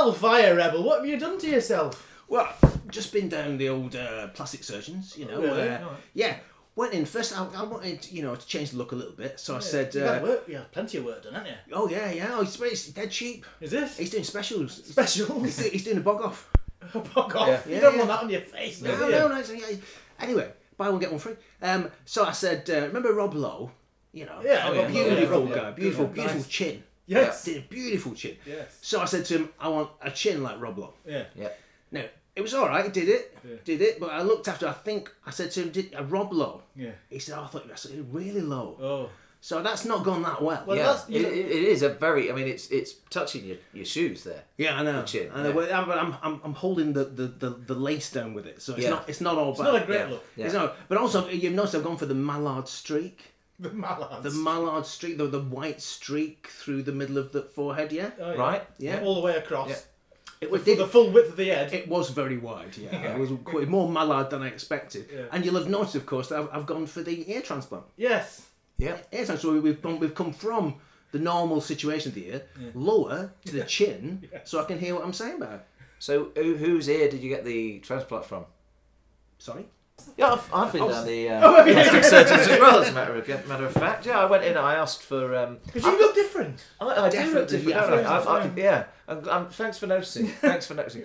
Hellfire Rebel, what have you done to yourself? Well, just been down the old uh, plastic surgeons, you know. Really? uh, Alright. Yeah, went in first. I, I wanted, you know, to change the look a little bit, so I said, You've uh, work, you had plenty of work done, haven't you? "Oh yeah, yeah, oh, he's, he's dead cheap. Is this? He's doing specials. Specials? He's, doing- he's doing a bog off. a bog off. Yeah. You Yeah, don't yeah. want that on your face, No, you? no, no. it's- yeah. Anyway, buy one get one free. Um, so I said, uh, remember Rob Lowe? You know, Yeah, oh, beautiful yeah, guy, beautiful, beautiful nice. chin. Yes. did a beautiful chin. Yes. So I said to him, I want a chin like Rob Lowe. Yeah. Yeah. No, it was all right. He did it, Yeah. did it. But I looked after. I think I said to him, "Did a Rob Lowe?" Yeah. He said, oh, "I thought you were really low." Oh. So that's not gone that well. Well, yeah, that's- it, you know- it- it is a very. I mean, it's it's touching your, your shoes there. yeah, I know. The chin, I know. yeah. But I'm, I'm, I'm, I'm holding the, the, the, the lace down with it, so it's Yeah. not it's not all It's bad. not a great Yeah. look. Yeah. It's not, but also you've noticed I've gone for the mallard streak. The mallard. The mallard streak, the, the white streak through the middle of the forehead. Yeah, Oh, yeah. Right? Yeah. All the way across. Yeah. it was For the full width of the head. It was very wide, yeah. It was quite more mallard than I expected. Yeah. And you'll have noticed, of course, that I've, I've gone for the ear transplant. yes. Yeah. Ear transplant. So we've gone, we've come from the normal situation of the ear lower to the chin, so I can hear what I'm saying about. it. So, who, whose ear did you get the transplant from? Sorry. Yeah, I've, I've been Oh, down the Oh, uh, have you? plastic surgeons as well. As a matter of matter of fact, yeah, I went in. I asked for. Um, Because you look different. I, I do Definitely, look different. yeah. don't I? I, I, Yeah. yeah. I'm, I'm, thanks for noticing. Thanks for noticing.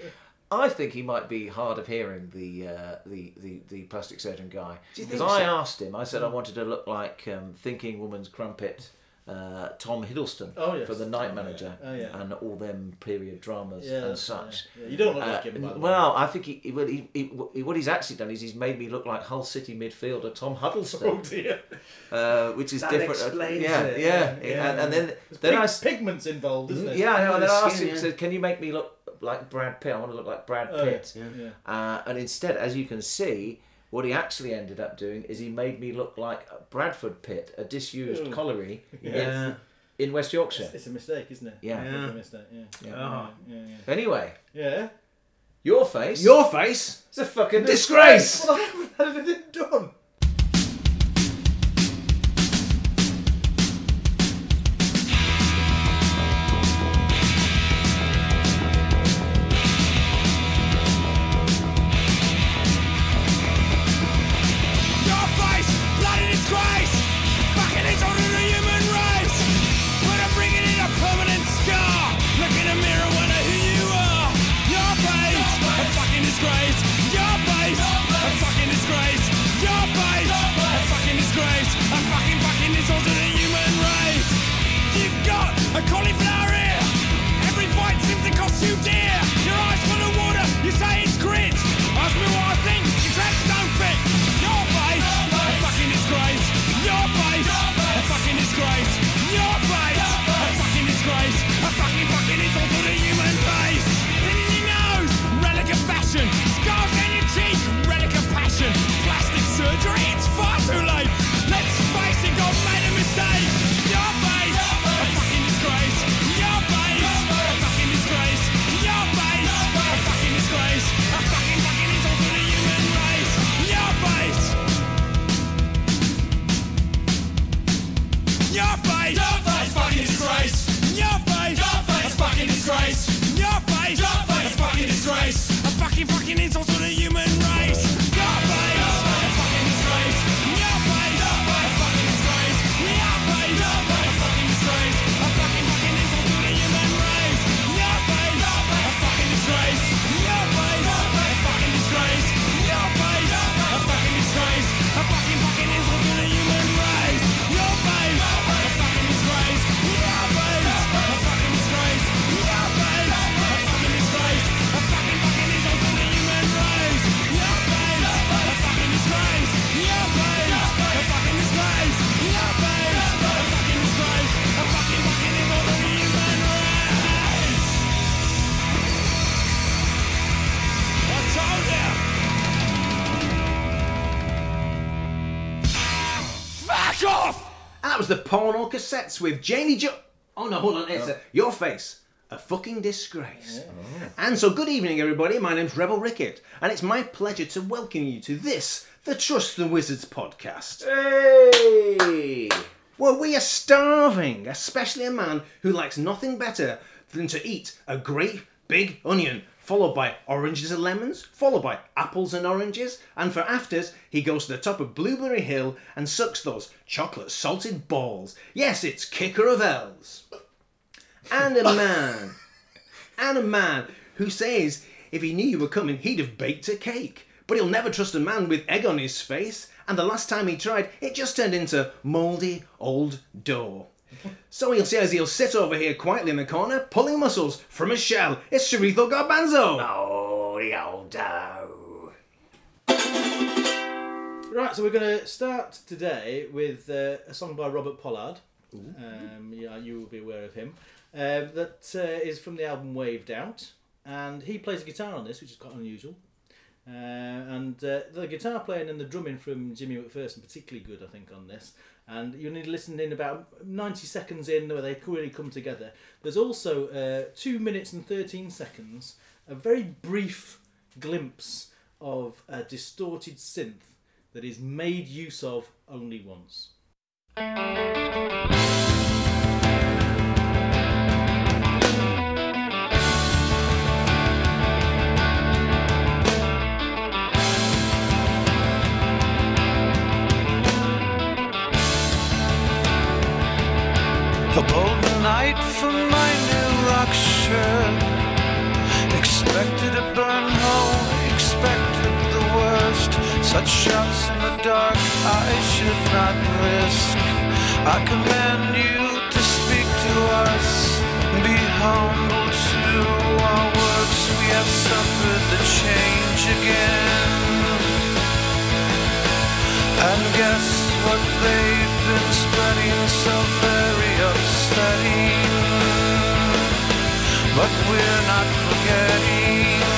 I think he might be hard of hearing, the uh, the, the the plastic surgeon guy. Do you Because think I so? asked him. I said I wanted to look like um, Thinking Woman's Crumpet. Uh, Tom Hiddleston Oh, yes. for the Night Oh, yeah. Manager Oh, yeah. and all them period dramas Yeah. and such. Yeah. You don't look Uh, like him, by the way. well, I think he, he, well, he, he, what he's actually done is he's made me look like Hull City midfielder Tom Oh dear. uh, which is That different. explains yeah, it. yeah, Yeah. And, and then There's then pig- I s- pigments involved, isn't there? yeah, I. And then I asked him, yeah. said, "Can you make me look like Brad Pitt? I want to look like Brad Oh, yeah. Pitt." Yeah. yeah. Uh, and instead, as you can see, what he actually ended up doing is he made me look like Bradford Pitt, a disused Ooh. colliery Yeah. in West Yorkshire. It's, it's a mistake, isn't it? Yeah. It's a mistake. Yeah. Yeah. Yeah. Ah. Yeah. Anyway, yeah. yeah. your face. Your face. It's a fucking Disgrace. Well, I haven't had anything done. Cassettes with Jamie Jo. Oh no, hold on. It's a, uh, your face. A fucking disgrace. Oh. And so, good evening, everybody. My name's Rebel Rickett, and it's my pleasure to welcome you to this, the Trust the Wizards podcast. Hey! Well, we are starving, especially a man who likes nothing better than to eat a great big onion, followed by oranges and lemons, followed by apples and oranges, and for afters, he goes to the top of Blueberry Hill and sucks those chocolate salted balls. Yes, it's Kicker of Elves. And a man, and a man who says if he knew you were coming, he'd have baked a cake. But he'll never trust a man with egg on his face, and the last time he tried, it just turned into mouldy old dough. So he'll say as he'll sit over here quietly in the corner, pulling muscles from a shell. It's Sharito Garbanzo. Oh, the old dough. Right, so we're going to start today with uh, a song by Robert Pollard. Um, yeah, you will be aware of him. Um, that uh, is from the album Waved Out, and he plays a guitar on this, which is quite unusual. Uh, and uh, the guitar playing and the drumming from Jimmy McPherson particularly good, I think, on this. And you need to listen in about ninety seconds in where they really come together. There's also uh, two minutes and thirteen seconds, a very brief glimpse of a distorted synth that is made use of only once. Such shots in the dark I should not risk. I command you to speak to us. Be humble to our works. We have suffered the change again. And guess what they've been spreading so very upsetting. But we're not forgetting.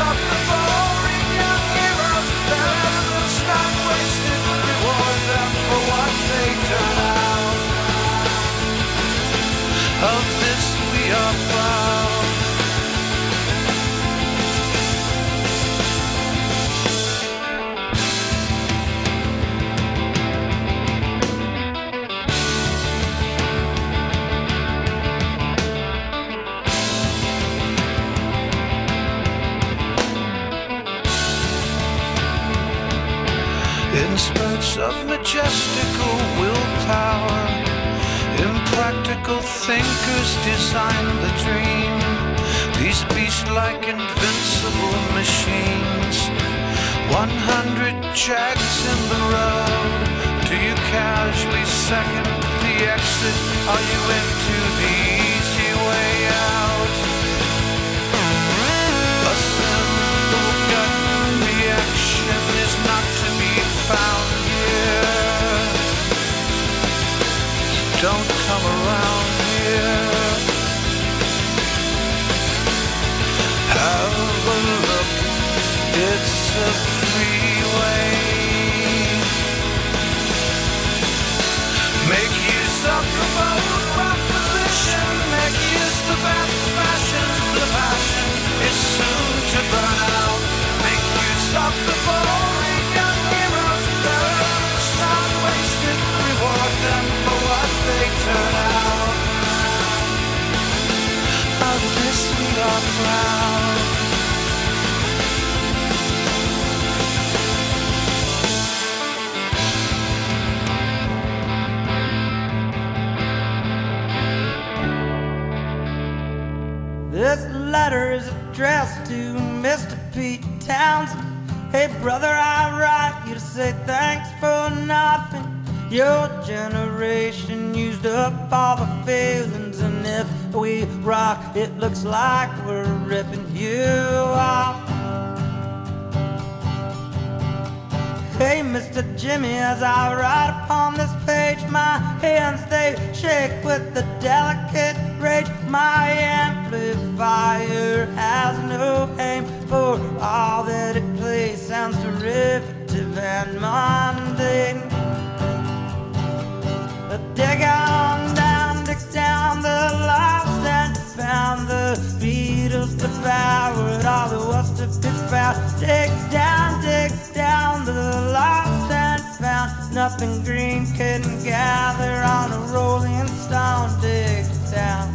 Use of majestical willpower. Impractical thinkers design the dream. These beast-like invincible machines. One hundred jacks in the road. Do you casually second the exit? Are you into the easy way out? Don't come around here. Have a look, it's a freeway. Make use of the bold proposition. Make use the best fashions. The passion is soon to burn out. Make use of the This letter is addressed to Mr. Pete Townshend. Hey, brother, I write you to say thanks for nothing. Your generation used up all the feelings, we rock, it looks like we're ripping you off. Hey, Mr. Jimmy, as I write upon this page, my hands they shake with the delicate rage. My amplifier has no aim for all that it plays. Sounds derivative and mundane. the Beatles devoured all that was to be found. Dig down, dig down to the lost and found. Nothing green couldn't gather on a rolling stone. Dig down,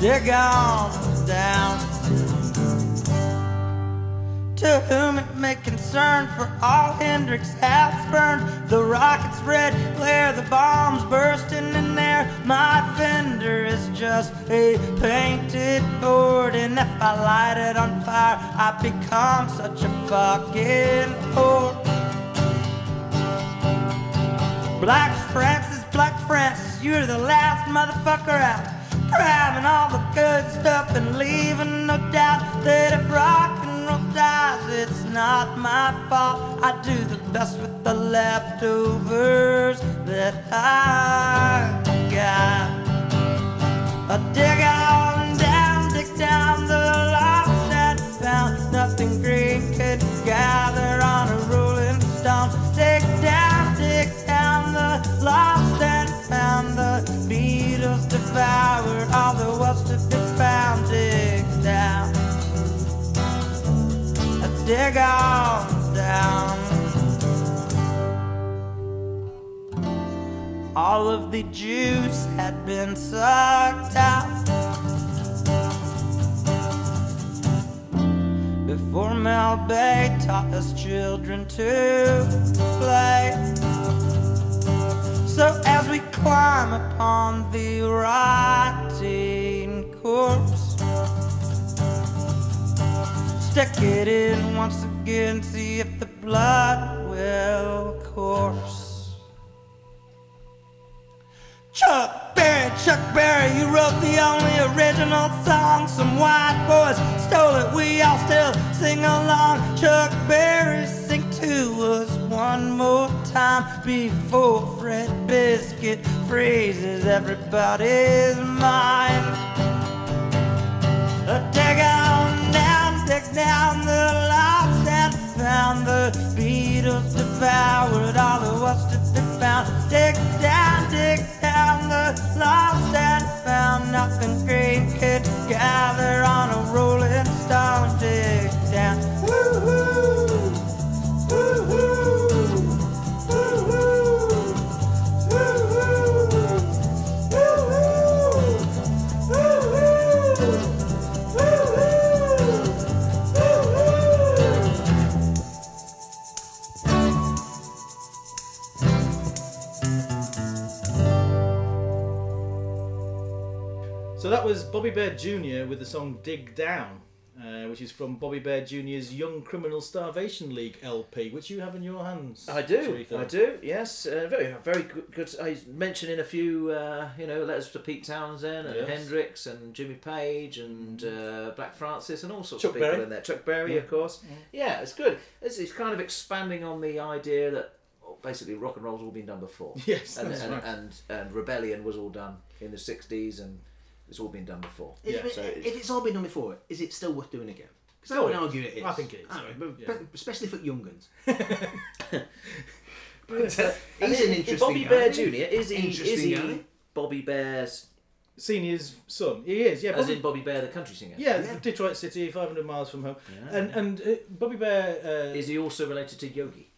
dig on down. To whom it may concern, for all Hendrix has burned. The rockets red glare, the bombs bursting in there. My fender is just a painted board, and if I light it on fire, I become such a fucking whore. Black Francis, Black Francis, you're the last motherfucker out. Grabbing all the good stuff and leaving no doubt that if rock dies, it's not my fault. I do the best with the leftovers that I got. I dig on down, dig down the lost and found. Nothing green could gather on a rolling stone. Dig down, dig down the lost and found. The Beatles devoured all there was to be found. Dig on down. All of the juice had been sucked out before Mel Bay taught us children to play. So as we climb upon the rotting corpse, stick it in once again, see if the blood will course. Chuck Berry, Chuck Berry, you wrote the only original song. Some white boys stole it, we all still sing along. Chuck Berry, sing to us one more time before Fred Biscuit freezes everybody's mind. Dig on down, the lost and found. The Beatles devoured all there was to be found. Dig down, dig down the lost and found. Nothing great could gather on a rolling stone. Dig down. Woo-hoo, woo-hoo, that was Bobby Bare Jr. with the song Dig Down, uh, which is from Bobby Bare Jr.'s Young Criminal Starvation League LP, which you have in your hands. I do. I do. Yes, uh, very, very good. good. I mentioned in a few, uh, you know, letters to Pete Townshend and Yes. Hendrix and Jimmy Page and uh, Black Francis and all sorts Chuck of people Berry. in there. Chuck Berry, of course. Yeah, it's good. It's, it's kind of expanding on the idea that well, basically rock and roll's all been done before. Yes, and that's and, right. and and rebellion was all done in the '60s and it's all been done before. If, Yeah, it- so if it's- it's all been done before, is it still worth doing again? Because I would yeah. argue it is. I think it is, I mean, but- yeah. especially for young guns. And He's an i- interesting Bobby guy, Bare Jr. isn't he? Is he? Is Interesting he guy. Bobby Bare's? Senior's son. He is, yeah. As Bobby, in Bobby Bare, the country singer. yeah, Yeah. Detroit City, 500 miles from home. Yeah. And and uh, Bobby Bare. Uh, Is he also related to Yogi?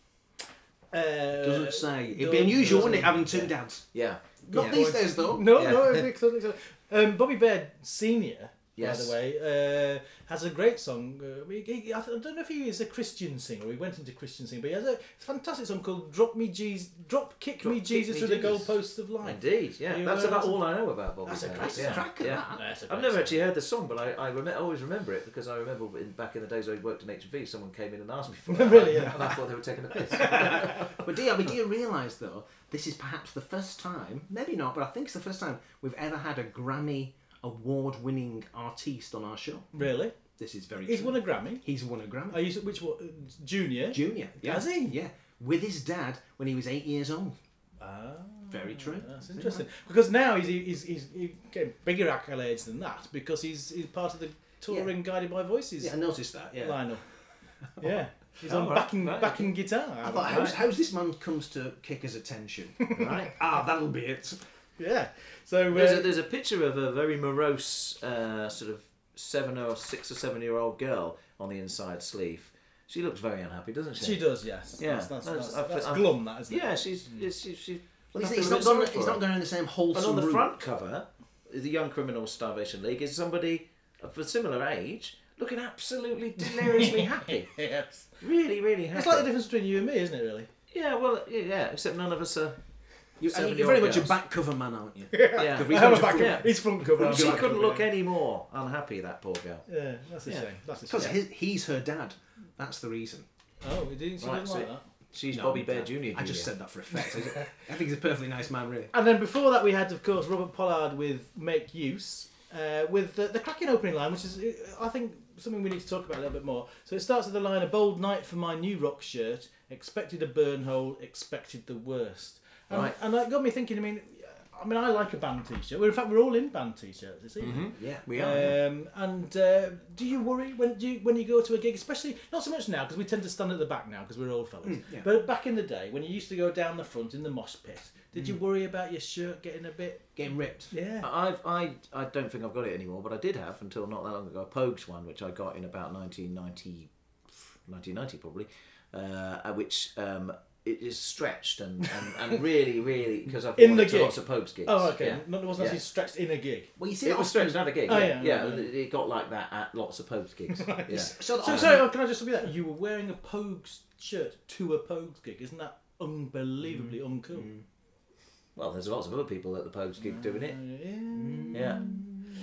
uh, Doesn't say. It'd be unusual, wouldn't it, having two yeah. dads? Yeah. Not Yeah. these days, though. No, Yeah. no, I totally so. Um, Bobby Bare Senior, Yes. by the way, uh, has a great song. Uh, he, he, I don't know if he is a Christian singer. He went into Christian singing, but he has a fantastic song called "Drop Me Jesus, Drop Kick Drop Me Kick Jesus Me to the Jesus. goalposts of life." Indeed, yeah. That's about all I know about Bobby That's a Bare. great yeah. track of yeah. that. That's a I've never song. actually heard the song, but I, I rem- always remember it because I remember in, back in the days when I worked in HMV, someone came in and asked me for it. Really, yeah. And I thought they were taking a piss. But do you, I mean, do you realise, though, this is perhaps the first time, maybe not, but I think it's the first time we've ever had a Grammy award winning artiste on our show. Really? This is very He's true. won a Grammy. He's won a Grammy. Are you which one? Junior. Junior. Yeah. Has he? Yeah. With his dad when he was eight years old. Ah, Very true. That's interesting. Because now he's he's he's, he's getting bigger accolades than that because he's he's part of the touring Guided by Voices Yeah, I noticed that. Yeah. lineup. Yeah. He's Oh, on right, backing right, backing guitar. I thought, how's, how's this man comes to kickers' attention? right? ah, that'll be it. Yeah. So uh, There's a, there's a picture of a very morose uh, sort of seven or six or seven year old girl on the inside sleeve. She looks very unhappy, doesn't she? She does, yes. Yeah, That's, that's, that's- that's, I that's I'm- glum, that, isn't it? Yeah, she's she's she's. she's Well, he's, he's not going. He's not going in the same wholesome. And on the route. front cover, the Young Criminals Starvation League is somebody of a similar age looking absolutely deliriously happy. yes. Really, really happy. It's like the difference between you and me, isn't it, really? Yeah, well, yeah, yeah, except none of us are. You, and Seven you're very year-old much a back cover man, aren't you? Yeah. He's I have much a back yeah. cover. He's front cover. I'm She couldn't cover, look yeah. any more unhappy, that poor girl. Yeah, that's a Yeah. shame. That's a Because his, he's her dad. That's the reason. Oh, he didn't, she Right, didn't so- like that. She's No, Bobby Bare I- Jr. I just said that for effect. I think he's a perfectly nice man, really. And then before that, we had, of course, Robert Pollard with "Make Use," uh, with the, the cracking opening line, which is, uh, I think, something we need to talk about a little bit more. So it starts with the line: "A bold night for my new rock shirt. Expected a burn hole. Expected the worst." And, Right. and that got me thinking. I mean, I mean, I like a band T-shirt. Well, in fact, we're all in band T-shirts this evening. Yeah. We are. yeah. Um, and uh, do you worry when do you, when you go to a gig, especially not so much now because we tend to stand at the back now because we're old fellas. yeah. But back in the day when you used to go down the front in the mosh pit, did you worry about your shirt getting a bit? Getting ripped. Yeah. I've, I, I don't think I've got it anymore, but I did have until not that long ago a Pogues one, which I got in about 1990, 1990 probably, uh, which um, it is stretched and, and, and really, really, because I've In worn the to gig? lots of Pogues gigs. Oh, okay. Yeah. Not, it wasn't Yeah. actually stretched in a gig. Well, you see, It that was stretched at a gig. Oh, yeah, yeah, yeah. yeah. It got like that at lots of Pogues gigs. yeah. So, So, so oh, can I just be that? You were wearing a Pogues shirt to a Pogues gig. Isn't that unbelievably uncool? Well, there's lots of other people at the Pogues gig doing it. Yeah. Yeah.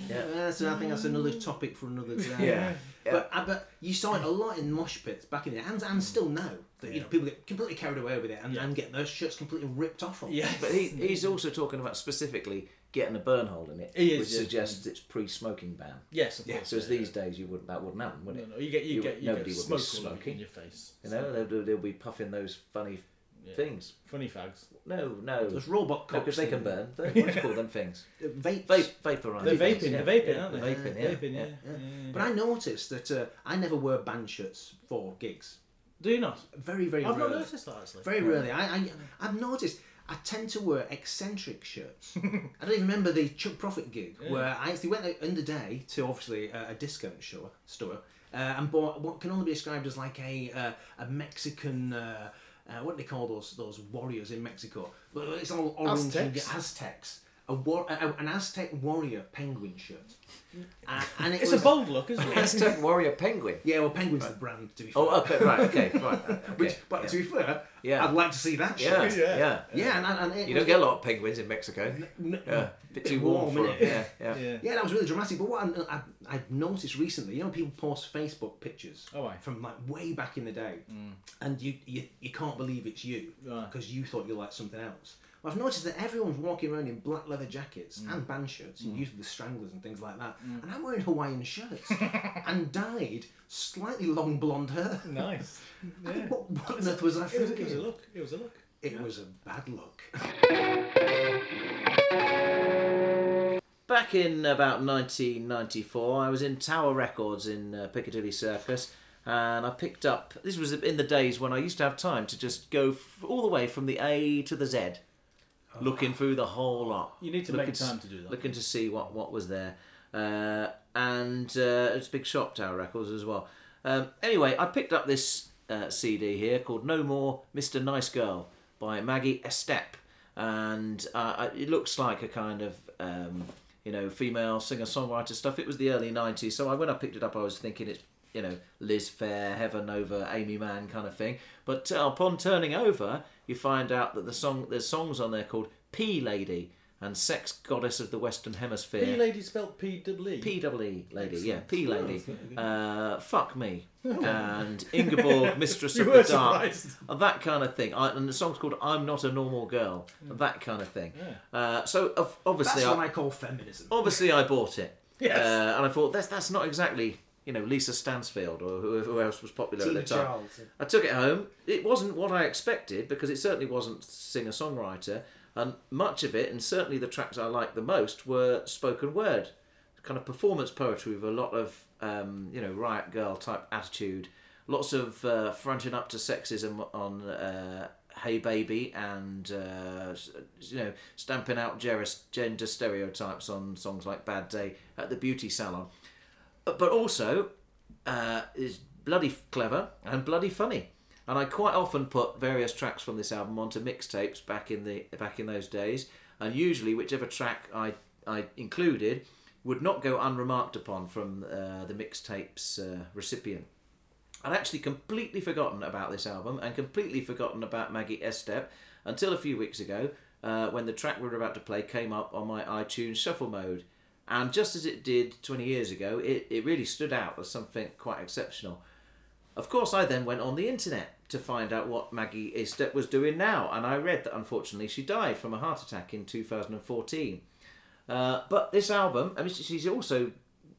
Yeah. Uh, so I think that's another topic for another day. Yeah. But, uh, but you saw it a lot in mosh pits back in the and, and still now that you know people get completely carried away with it and, and get their shirts completely ripped off from them. Yeah. But he, he's also talking about specifically getting a burn hole in it, He is, which yeah. suggests it's pre-smoking ban. Yes, of course. So as these days, you wouldn't that wouldn't happen, would it? no, you get you, You- get you nobody get would be smoke all smoking. in your face. You know, they'll, they'll be puffing those funny things. Funny fags. No, no, Those robot no, cops. because they can burn. They- What do you call them things? uh, vapes. Vape, vaporizing. They're vaping. yeah. They're vaping, aren't they're they? Vaping, yeah. Vaping, yeah. Yeah. yeah. But I noticed that uh, I never wear band shirts for gigs. Do you not? Very, very I've not noticed that actually. Very rarely. I, I, I've noticed I tend to wear eccentric shirts. I don't even remember the Chuck Prophet gig where I actually went out in the day to obviously a, a discount store, store uh, and bought what can only be described as like a uh, a Mexican. Uh, uh, what do they call those those warriors in Mexico? Well, it's all orange and Aztecs? Aztecs. A war, a, an Aztec warrior penguin shirt. Uh, and it It's was, a bold look, isn't it? Aztec warrior penguin. Yeah, well, penguin's the brand to be fair. Oh, okay, right, okay, right. Okay, Which, but yeah. to be fair, Yeah. I'd like to see that yeah, shirt. yeah, Yeah. Yeah, and, and it You don't get a lot of penguins in Mexico. n- Yeah, a bit too warm, warm for innit? them. Yeah, yeah. Yeah. Yeah, that was really dramatic. But what I, I, I've noticed recently, you know, people post Facebook pictures Oh, aye. from like way back in the day, and you, you you can't believe it's you Right. because you thought you liked something else. I've noticed that everyone's walking around in black leather jackets mm. and band shirts, and mm. used with stranglers and things like that, mm. and I'm wearing Hawaiian shirts and dyed slightly long blonde hair. Nice. I think, what, what on earth was I It was, thinking? it was a look. It was a look. It was a bad look. Back in about 1994, I was in Tower Records in uh, Piccadilly Circus, and I picked up. This was in the days when I used to have time to just go f- all the way from the A to the Z, looking through the whole lot. You need to Looking make time to do that. Looking to see what what was there, uh, and uh, it's a big shop, Tower Records as well. Um, anyway, I picked up this uh, CD here called "No More Mr. Nice Girl" by Maggie Estep, and uh, it looks like a kind of um, you know female singer songwriter stuff. It was the early '90s, so I, when I picked it up, I was thinking it's you know Liz Phair, Heaven over Aimee Mann kind of thing. But uh, upon turning over, you find out that the song there's songs on there called P Lady and Sex Goddess of the Western Hemisphere. P lady spelled P W E. P double E lady, yeah, P lady. Uh, fuck me. And Ingeborg, Mistress of the Dark. surprised. And that kind of thing. I, and the song's called I'm Not a Normal Girl. And that kind of thing. Uh, so of- obviously, That's I, what I call feminism. obviously I bought it. Yes. Uh, and I thought that's that's not exactly you know Lisa Stansfield or whoever who else was popular Tina at the time. Charles. I took it home. It wasn't what I expected because it certainly wasn't singer songwriter, and much of it, and certainly the tracks I liked the most, were spoken word, kind of performance poetry with a lot of um, you know riot girl type attitude, lots of uh, fronting up to sexism on. Uh, Hey baby, and uh, you know, stamping out gender stereotypes on songs like "Bad Day" at the beauty salon. But also uh, is bloody clever and bloody funny. And I quite often put various tracks from this album onto mixtapes back in the back in those days, and usually whichever track I I included would not go unremarked upon from uh, the mixtape's uh, recipient. I'd actually completely forgotten about this album and completely forgotten about Maggie Estep until a few weeks ago uh, when the track we were about to play came up on my iTunes shuffle mode. And just as it did 20 years ago, it, it really stood out as something quite exceptional. Of course, I then went on the internet to find out what Maggie Estep was doing now, and I read that unfortunately she died from a heart attack in 2014. Uh, but this album, I mean, she's also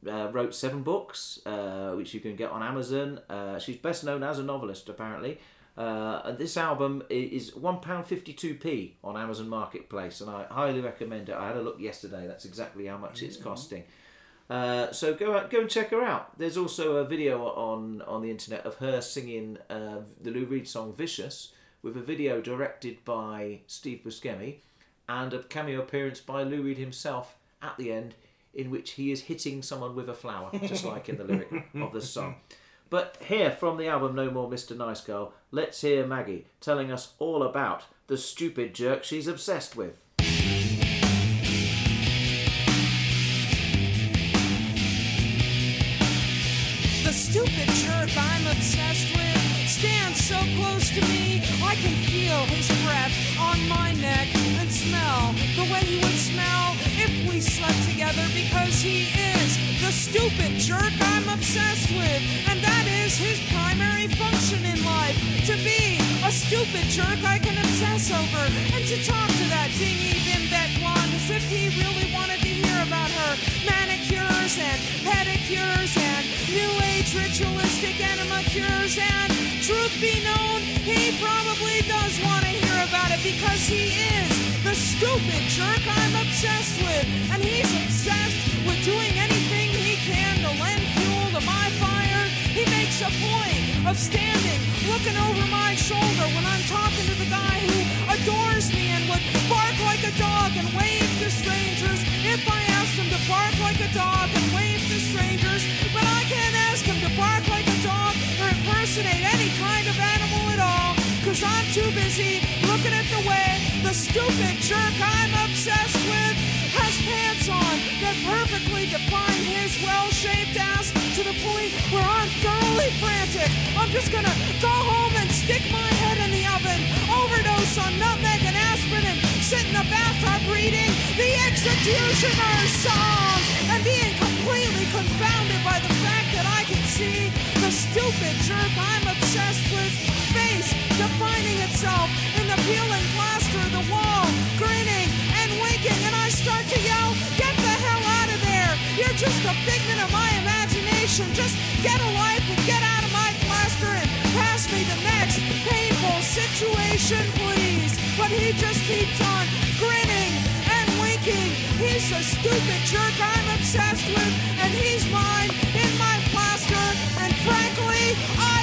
uh, wrote seven books, uh, which you can get on Amazon. Uh, she's best known as a novelist, apparently. Uh, and this album is one pound fifty two p on Amazon Marketplace, and I highly recommend it. I had a look yesterday; that's exactly how much it's costing. Uh, so go out, go and check her out. There's also a video on on the internet of her singing uh, the Lou Reed song "Vicious" with a video directed by Steve Buscemi and a cameo appearance by Lou Reed himself at the end, in which he is hitting someone with a flower, just like in the lyric of the song. But here from the album No More Mr. Nice Girl, let's hear Maggie telling us all about the stupid jerk she's obsessed with. The stupid jerk I'm obsessed with stands so close to me. I can feel his breath on my neck and smell the way he would smell if we slept together because he is the stupid jerk I'm obsessed with. And that is his primary function in life to be a stupid jerk I can obsess over and to talk to that dingy bimbet blonde as if he really wanted to hear about her manicures and pedicures and new age ritualistic enema cures and truth be known he probably does want to hear about it because he is the stupid jerk I'm obsessed with and he's obsessed with doing anything my fire he makes a point of standing looking over my shoulder when I'm talking to the guy who adores me and would bark like a dog and wave to strangers if I asked him to bark like a dog and wave to strangers. But I can't ask him to bark like a dog or impersonate any kind of animal at all. Cause I'm too busy looking at the way the stupid jerk I'm obsessed with has pants on that perfectly define his well-shaped ass to the point where I'm thoroughly frantic. I'm just gonna go home and stick my head in the oven, overdose on nutmeg and aspirin, and sit in the bathtub reading the Executioner's song, and being completely confounded by the fact that I can see the stupid jerk I'm obsessed with face defining itself in the peeling plaster of the wall, grinning and winking, and start to yell, "Get the hell out of there! You're just a figment of my imagination. Just get a life and get out of my plaster and pass me the next painful situation, please." But he just keeps on grinning and winking. He's a stupid jerk I'm obsessed with, and he's mine in my plaster. And frankly, I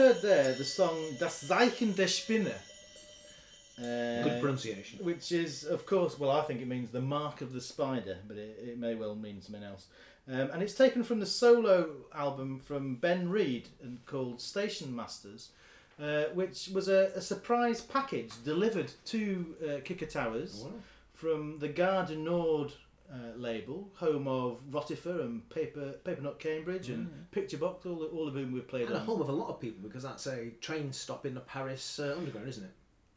heard there the song Das Zeichen der Spinne. Uh, Good pronunciation. Which is, of course, well, I think it means the mark of the spider, but it, it may well mean something else. Um, and it's taken from the solo album from Ben Reed and called Station Masters, uh, which was a, a surprise package delivered to uh, Kicker Towers from the Gare du Nord uh, label, home of Rotifer and Paper Papernut Cambridge and Picture Box, all, all of whom we've played And a on. home of a lot of people because that's a train stop in the Paris uh, Underground, isn't it?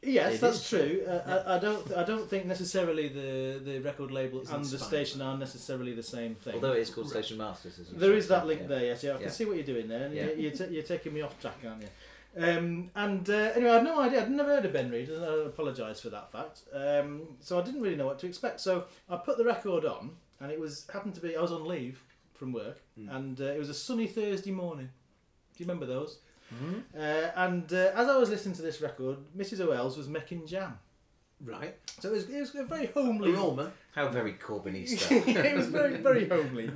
Yes, It that's is, true. Uh, I, I don't. I don't think necessarily the, the record label It's and the station are necessarily the same thing. Although it is called Station Masters, isn't it? there is that link Yeah. there. Yes, yeah. I can Yeah. see what you're doing there, and Yeah. you're, you're, ta- you're taking me off track, aren't you? Um, and uh, anyway, I had no idea. I'd never heard of Ben Reed, and I apologise for that fact. Um, so I didn't really know what to expect. So I put the record on, and it was happened to be I was on leave from work, and uh, it was a sunny Thursday morning. Do you remember those? Uh, and uh, as I was listening to this record, Mrs. O'Ells was making jam. Right. So it was, it was a very homely. Aroma. How very Corbynista. it was very very homely,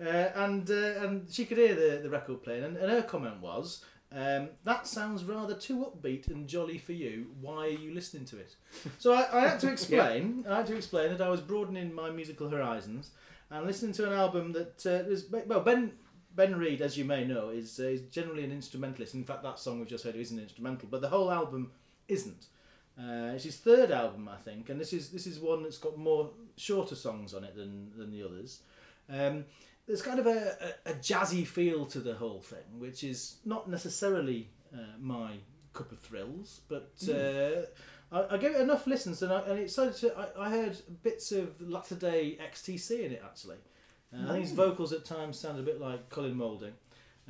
uh, and uh, and she could hear the, the record playing, and, and her comment was, um, "That sounds rather too upbeat and jolly for you. Why are you listening to it?" So I, I had to explain. I had to explain that I was broadening my musical horizons and listening to an album that uh, is well Ben. Ben Reed, as you may know, is uh, is generally an instrumentalist. In fact, that song we've just heard is an instrumental, but the whole album isn't. Uh, it's his third album, I think, and this is this is one that's got more shorter songs on it than than the others. Um, there's kind of a, a, a jazzy feel to the whole thing, which is not necessarily uh, my cup of thrills, but uh, I, I gave it enough listens, and, I, and it started to. I, I heard bits of latter day XTC in it actually. Uh, I think his vocals at times sound a bit like Colin Moulding.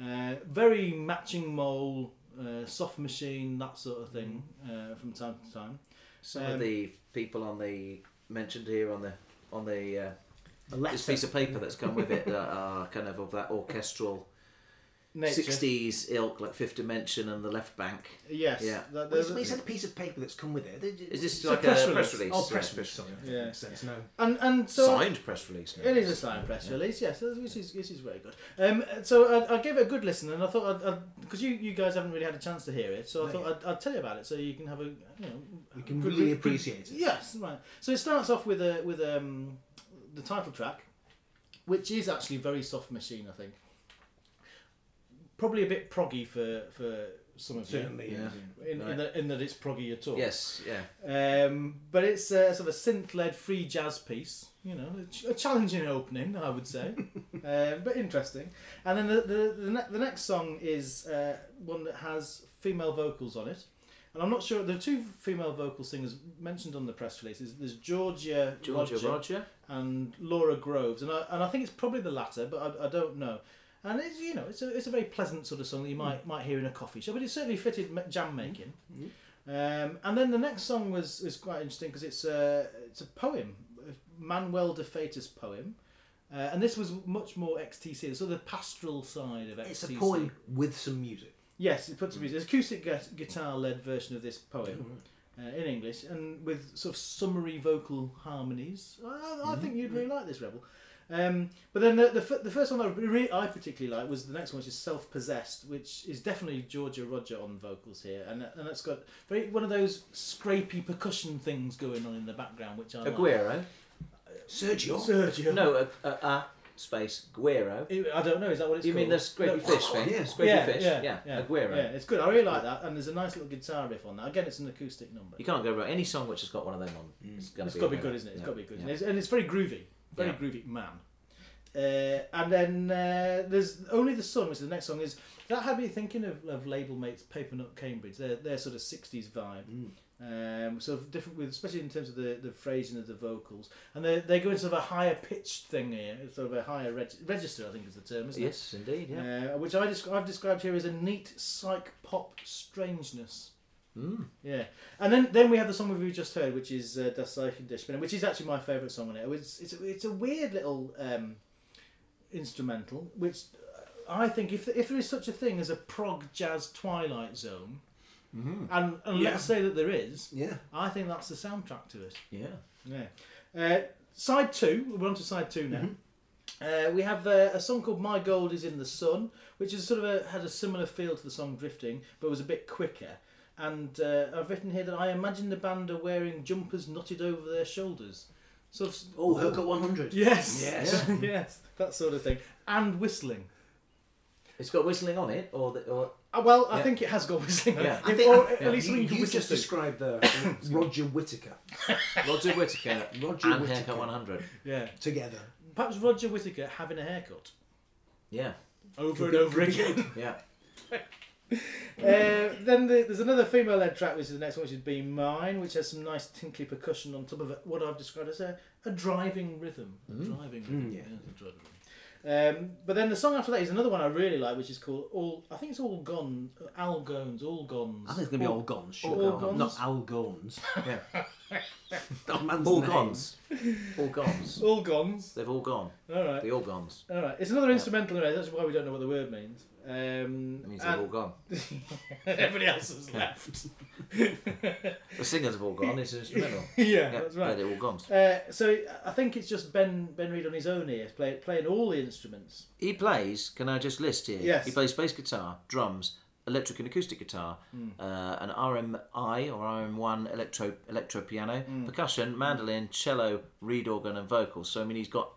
Uh, very matching mole, uh, soft machine, that sort of thing uh, from time to time. Some Um, of the people on the mentioned here on the on the uh, The this letter. piece of paper that's come with it that are kind of of that orchestral Nature. sixties ilk, like Fifth Dimension and the Left Banke. Yes. Yeah. That, Well, there's- said a piece of paper that's come with it. Is this It's like a press press release. release? Oh, press Yeah. release. Sorry, I Yeah. makes sense. No. and and so Signed press release. no? It is a signed press release, yes, which is which is very good. Um, so I, I gave it a good listen, and I thought because you, you guys haven't really had a chance to hear it, so I No, thought I'd, I'd tell you about it, so you can have a you know We can really appreciate it. Yes, right. So it starts off with a with um the title track, which is actually very soft machine, I think. Probably a bit proggy for for some of Certainly. Yeah. yeah. you, in, in, the, in that it's proggy at all. Yes, yeah. Um, but it's a sort of a synth-led free jazz piece. You know, a, a challenging opening, I would say, uh, but interesting. And then the the, the, ne- the next song is uh, one that has female vocals on it. And I'm not sure. There are two female vocal singers mentioned on the press releases. There's, Georgia, Georgia Roger Roger. and Laura Groves, and I, and I think it's probably the latter, but I, I don't know. And it's you know it's a it's a very pleasant sort of song that you might might hear in a coffee shop, but it certainly fitted jam making. Um, and then the next song was was quite interesting because it's a it's a poem, Manuel de Feitas poem, uh, and this was much more XTC, so the pastoral side of XTC. It's a poem with some music. Yes, it puts music. It's acoustic gu- guitar-led version of this poem mm-hmm. uh, in English, and with sort of summary vocal harmonies. I, I mm-hmm. think you'd really like this, Rebel. Um, but then the, the, f- the first one that I, really, I particularly like was the next one, which is Self-Possessed, which is definitely Georgia Roger on vocals here, and and it's got very one of those scrapey percussion things going on in the background, which I like. Aguero. Uh, Sergio. Sergio. No, a, a, a space Guero. I don't know. Is that what it's called? You mean called? the scrapey No. fish thing? yeah. Yeah, fish. Yeah, Yeah, yeah, Aguero. Yeah, it's good. I really like that, and there's a nice little guitar riff on that. Again, it's an acoustic number. You can't go wrong. Any song which has got one of them on, it's going It's to got be. to be good, isn't it? It's Yeah. got to be good, Yeah. and, it's, and it's very groovy, very Yeah. groovy man. Uh, and then uh, there's only the sun, which is the next song is that had me thinking of, of label mates Papernut Cambridge. Their their sort of '60s vibe, um, of different with, especially in terms of the, the phrasing of the vocals, and they they go into sort of a higher pitched thing here, sort of a higher reg- register, I think is the term, isn't Yes, indeed. Yeah. Uh, which I desc- I've described here as a neat psych pop strangeness. Mm. Yeah, and then then we have the song we just heard, which is uh, Das Zeichen der Spinne, which is actually my favourite song on it. It's it's a, it's a weird little um, instrumental, which I think if if there is such a thing as a prog jazz twilight zone, and and Yeah. let's say that there is, Yeah. I think that's the soundtrack to it. Yeah. Yeah. Uh, side two, we're on to side two now. Uh, we have uh, a song called "My Gold Is in the Sun," which is sort of a, had a similar feel to the song "Drifting," but was a bit quicker. And uh, I've written here that I imagine the band are wearing jumpers knotted over their shoulders, sort of. Oh, Haircut 100. Yes, Yes. yes, that sort of thing, and whistling. It's got whistling on it, or the, or Uh, well, I Yeah. think it has got whistling. on. Yeah. I If- think or I- at least you, you can you just to. described the Roger Whittaker Roger Whittaker Roger and Whittaker. Haircut 100. Yeah, together. perhaps Roger Whittaker having a haircut Yeah, over and over again. yeah. Uh, then the, there's another female-led track, which is the next one, which is "Be Mine," which has some nice tinkly percussion on top of it, what I've described as a, a driving rhythm. Mm. Driving mm. rhythm. yeah. a driving rhythm. Um, but then the song after that is another one I really like, which is called "All." I think it's "All Gone." Al Gones, "All Gones." I think it's going to be all gone, sure. All Gones? Not Al Gones. Yeah. that man's All name. gones. All gones. All Gones. They've all gone. All right. The all gones. All right. It's another instrumental anyway. That's why we don't know what the word means. Um, It means they've all gone. everybody else has left. The singers have all gone. It's instrumental. yeah, Yeah, that's yeah, right. they're all gone. Uh, so I think it's just Ben Ben Reed on his own here, play, playing all the instruments. He plays. Can I just list here? Yes. He plays bass guitar, drums, electric and acoustic guitar, Hmm. uh, an RMI or RM1 electro electro piano, Hmm. percussion, mandolin, cello, reed organ, and vocals. So I mean, he's got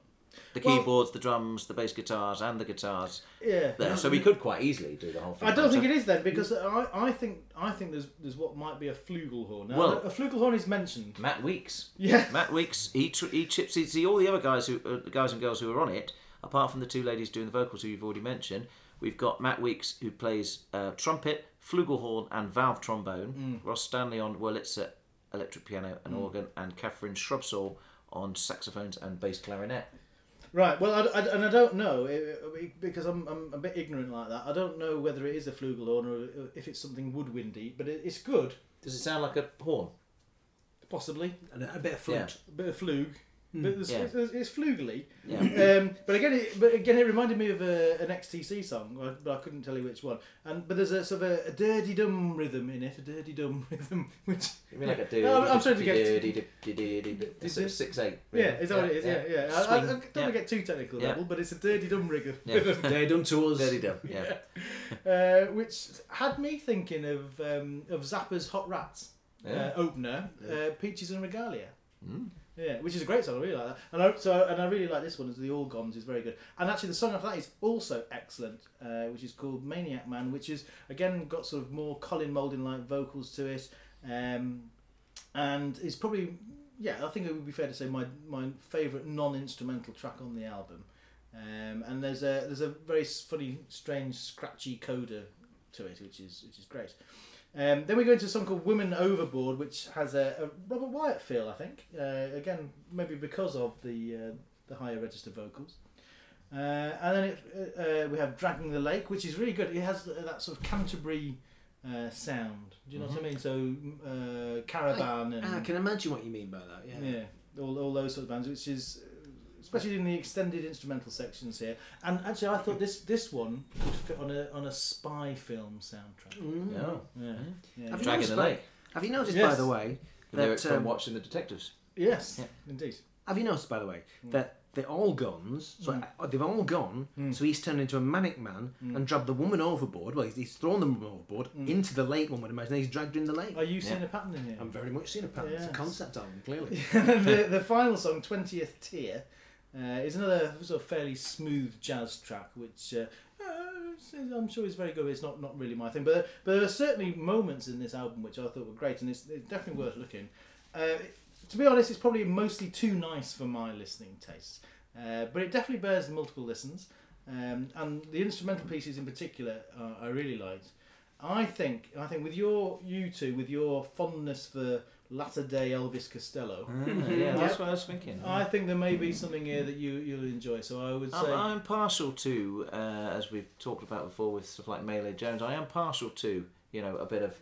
the Well- keyboards, the drums, the bass guitars, and the guitars Yeah. there. So we could quite easily do the whole thing. I don't think it is then because I, I think I think there's there's what might be a flugelhorn. Now, Well- a flugelhorn is mentioned. Matt Weeks. Yeah. Matt Weeks. He tr- he chips. See all the other guys who uh, the guys and girls who are on it, apart from the two ladies doing the vocals who you've already mentioned. We've got Matt Weeks who plays uh, trumpet, flugelhorn, and valve trombone. Ross Stanley on Wurlitzer electric piano and organ, and Catherine Shrubsall on saxophones and bass clarinet. Right. Well, I, I- and I don't know eh, because I'm, I'm a bit ignorant like that. I don't know whether it is a flugelhorn or if it's something woodwindy, but it, it's good, Does it sound like a horn? possibly And a, a bit of flute. a bit of flug. But it's, Yeah. it's, it's flugely. Yeah. Um, but again, it, but again, it reminded me of a, an XTC song, but I couldn't tell you which one. And but there's a sort of a, a dirty dum rhythm in it, a dirty dum rhythm, which You mean like a No, I'm- I'm trying to get- It's sort six eight. yeah, is that what it is? Yeah, yeah. I, I, I don't want to get too technical level, but it's a dirty dum rhythm, Yeah. They done to us. Dirty dumb. Yeah. uh, which had me thinking of um, of Zappa's Hot Rats uh, opener, uh, Peaches en Regalia. Yeah, which is a great song. I really like that, and I, so and I really like this one. Is the All Gones is very good, and actually the song after that is also excellent, uh, which is called Maniac Man, which is again got sort of more Colin Moulding like vocals to it, um, and it's probably yeah I think it would be fair to say my my favourite non instrumental track on the album, um, and there's a there's a very funny strange scratchy coda to it, which is which is great. Um, then we go into a song called "Women Overboard," which has a, a Robert Wyatt feel, I think. Uh, again, maybe because of the uh, the higher register vocals. Uh, and then it, uh, uh, we have "Dragging the Lake," which is really good. It has that sort of Canterbury uh, sound. Do you know what I mean? So uh, caravan and I can imagine what you mean by that. Yeah. yeah, all, all those sort of bands, which is especially in the extended instrumental sections here. And actually, I thought this this one would fit on a on a spy film soundtrack. Mm. Yeah. Yeah, yeah. Have you Dragging noticed the by- lake. Have you noticed, Yes. by the way, The lyrics that from um, watching the detectives. Yes, Yeah. indeed. have you noticed, by the way, that they're all guns? So Mm. uh, they've all gone. So he's turned into a manic man and dragged the woman overboard. Well, he's, he's thrown the woman overboard into the lake. One would imagine he's dragged her in the lake. Are you seeing a pattern in here? I'm very much seeing a pattern. It's a Yes. concept album, clearly. the, the final song, 20th Tier, uh, is another sort of fairly smooth jazz track, which uh, uh, I'm sure is very good. It's not, not really my thing, but, but there are certainly moments in this album which I thought were great, and it's, it's definitely worth looking. Uh, to be honest, it's probably mostly too nice for my listening tastes, uh, but it definitely bears multiple listens, um, and the instrumental pieces in particular uh, I really liked. I think I think with your you two with your fondness for latter day Elvis Costello, yeah, that's what I was thinking. I think there may be something here that you you'll enjoy. So I would say I'm, I'm partial to, uh, as we've talked about before with stuff like Melee Jones, I am partial to, you know, a bit of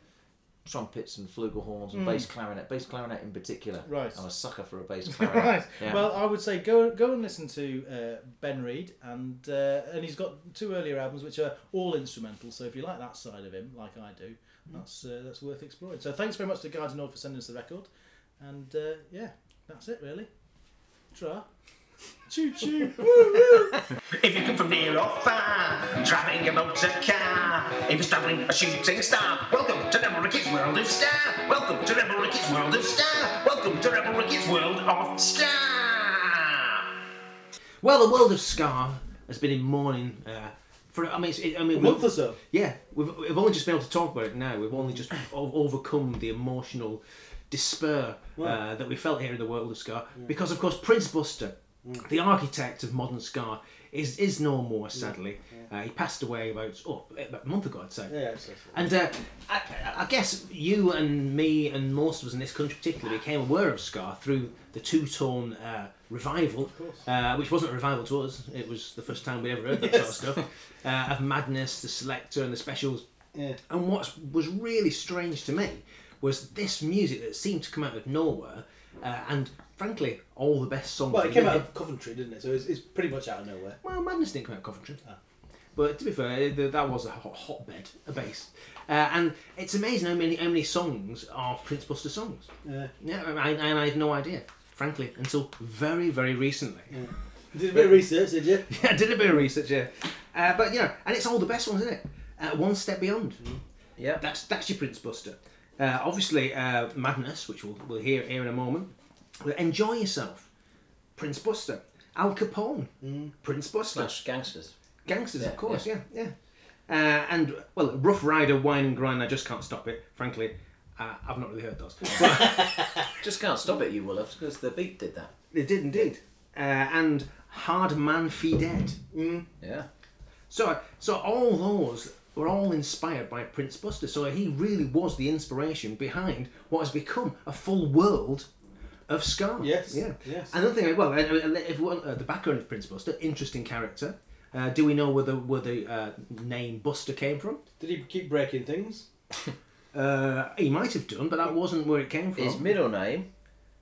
trumpets and flugelhorns and bass clarinet, bass clarinet in particular. Mm. Right. I'm a sucker for a bass clarinet. right. Yeah. Well, I would say go go and listen to uh, Ben Reed, and uh, and he's got two earlier albums which are all instrumental. So if you like that side of him, like I do, that's uh, that's worth exploring. So thanks very much to Gare du Nord for sending us the record, and uh, yeah, that's it really. Tra. Choo choo. If you come from near or far, driving a motor car, if you're struggling a shooting star, welcome to Rebel Ricketts World of Star. Welcome to Rebel Ricketts World of Star. Welcome to Rebel Ricketts World of Star. Well, the world of Ska has been in mourning uh, for. I mean, it, I mean, A month or so. Yeah, we've, we've only just been able to talk about it now. We've only just overcome the emotional despair uh, that we felt here in the world of Ska because, of course, Prince Buster, the architect of modern Ska, is is no more. Sadly, uh, he passed away about oh, about a month ago, I'd say. Yeah, And uh, I, I guess you and me and most of us in this country particularly became aware of Ska through the two-tone uh, revival, uh, which wasn't a revival to us. It was the first time we ever heard that sort of stuff. Uh, of Madness, the Selecter and the Specials. Yeah. And what was really strange to me was this music that seemed to come out of nowhere uh, and frankly all the best songs. Well, it came out of Coventry, didn't it? So it's, it's pretty much out of nowhere. Well, Madness didn't come out of Coventry. But to be fair, that was a hot, hotbed, a base. Uh, and it's amazing how many how many songs are Prince Buster songs. Yeah. Yeah, I, and I had no idea, frankly, until very, very recently. Did a bit of research, did you? Yeah, I did a bit of research, yeah. Uh, but, you know, and it's all the best ones, isn't it? Uh, one step beyond. Yeah. That's that's your Prince Buster. Uh, obviously, uh, Madness, which we'll, we'll hear here in a moment. Enjoy yourself. Prince Buster. Al Capone. Prince Buster. Slash gangsters. Gangsters, Yeah, of course, yeah, yeah. Uh, and well, Rough Rider, Wine and Grind. I just can't stop it. Frankly, uh, I've not really heard those. Just can't stop it, you will have, because the beat did that. It did indeed. Uh, and Hard Man Fee Dead. Yeah. So, so all those were all inspired by Prince Buster. So he really was the inspiration behind what has become a full world of ska. Yes, Yeah. yes. Another thing, well, uh, uh, if we want, uh, the background of Prince Buster, interesting character. Uh, do we know where the where the uh, name Buster came from? Did he keep breaking things? Uh, he might have done, but that wasn't where it came from. His middle name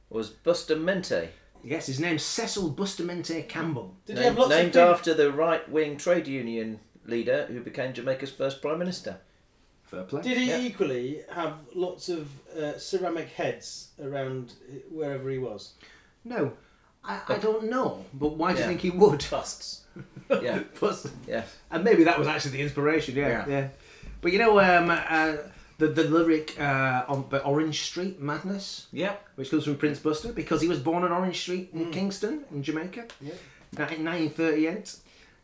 was Bustamante. Yes, his name's Cecil Bustamante Campbell. Did he have Named, lots named of people? after the right wing trade union leader who became Jamaica's first prime minister. Fair play. Did he Yeah. equally have lots of uh, ceramic heads around wherever he was? No, I, I don't know. But why do you think he would? Busts. Yeah. Plus, Yeah. and maybe that was actually the inspiration. Yeah, yeah. Yeah. But you know, um, uh, the the lyric uh, on the Orange Street Madness, Yeah. which comes from Prince Buster, because he was born on Orange Street in Kingston, in Jamaica, Yeah. in 1938.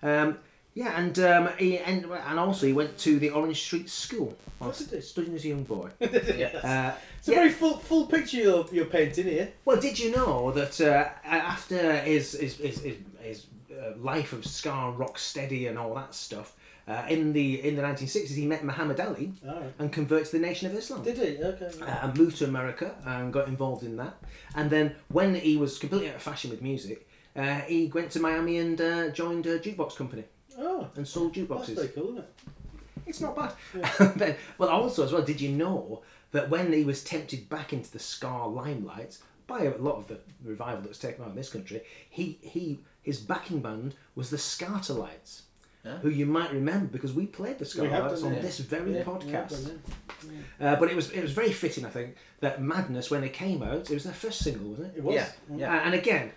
Um, yeah, and um, he and, and also he went to the Orange Street School whilst did he? studying as a young boy. Yeah. Uh, It's a very full full picture you're, you're painting here. Well, did you know that uh, after his his his, his, his uh, life of ska, rock steady, and all that stuff, uh, in the in the 1960s, he met Muhammad Ali and converted to the Nation of Islam. Did he? Okay. uh, and moved to America and got involved in that. And then when he was completely out of fashion with music, uh, he went to Miami and uh, joined a jukebox company oh, and sold that's jukeboxes. very cool, isn't it? It's not bad. then, well, also as well, did you know that when he was tempted back into the Ska limelight by a lot of the revival that was taken out in this country, he he his backing band was the Skatalites. Who you might remember because we played the We have Skatalites done, on yeah. this very Yeah, podcast. yeah, done, Uh, but it was it was very fitting, I think, that Madness when it came out, it was their first single, wasn't It it? was. Yeah. Yeah. And again,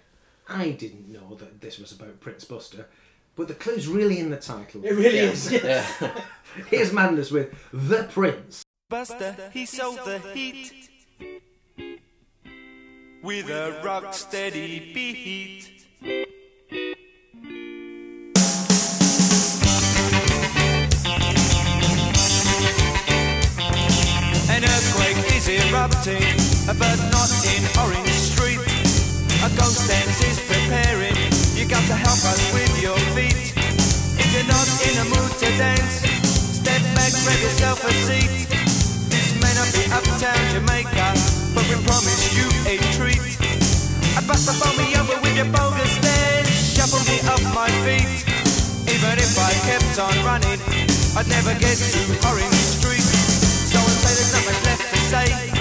I didn't know that this was about Prince Buster, but the clue's really in the title. It really Yeah. is. Yeah. Here's Madness with The Prince. Buster, he sold the heat with a rock steady beat. Erupting, but not in Orange Street. A ghost dance is preparing. You got to help us with your feet. If you're not in a mood to dance, step back, grab yourself a seat. This may not be uptown Jamaica, but we promise you a treat. I bust the me over with your bogus dance, shuffle me off my feet. Even if I kept on running, I'd never get to Orange Street. So I say there's nothing left to say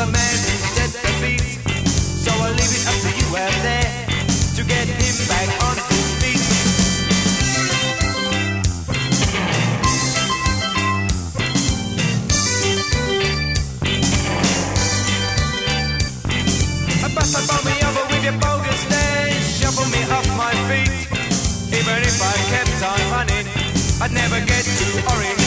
the man who set the beat. So I leave it up to you out there to get him back on his feet. Bust and bowl me over with your bogus stairs, shuffle me off my feet. Even if I kept on running, I'd never get to Orient.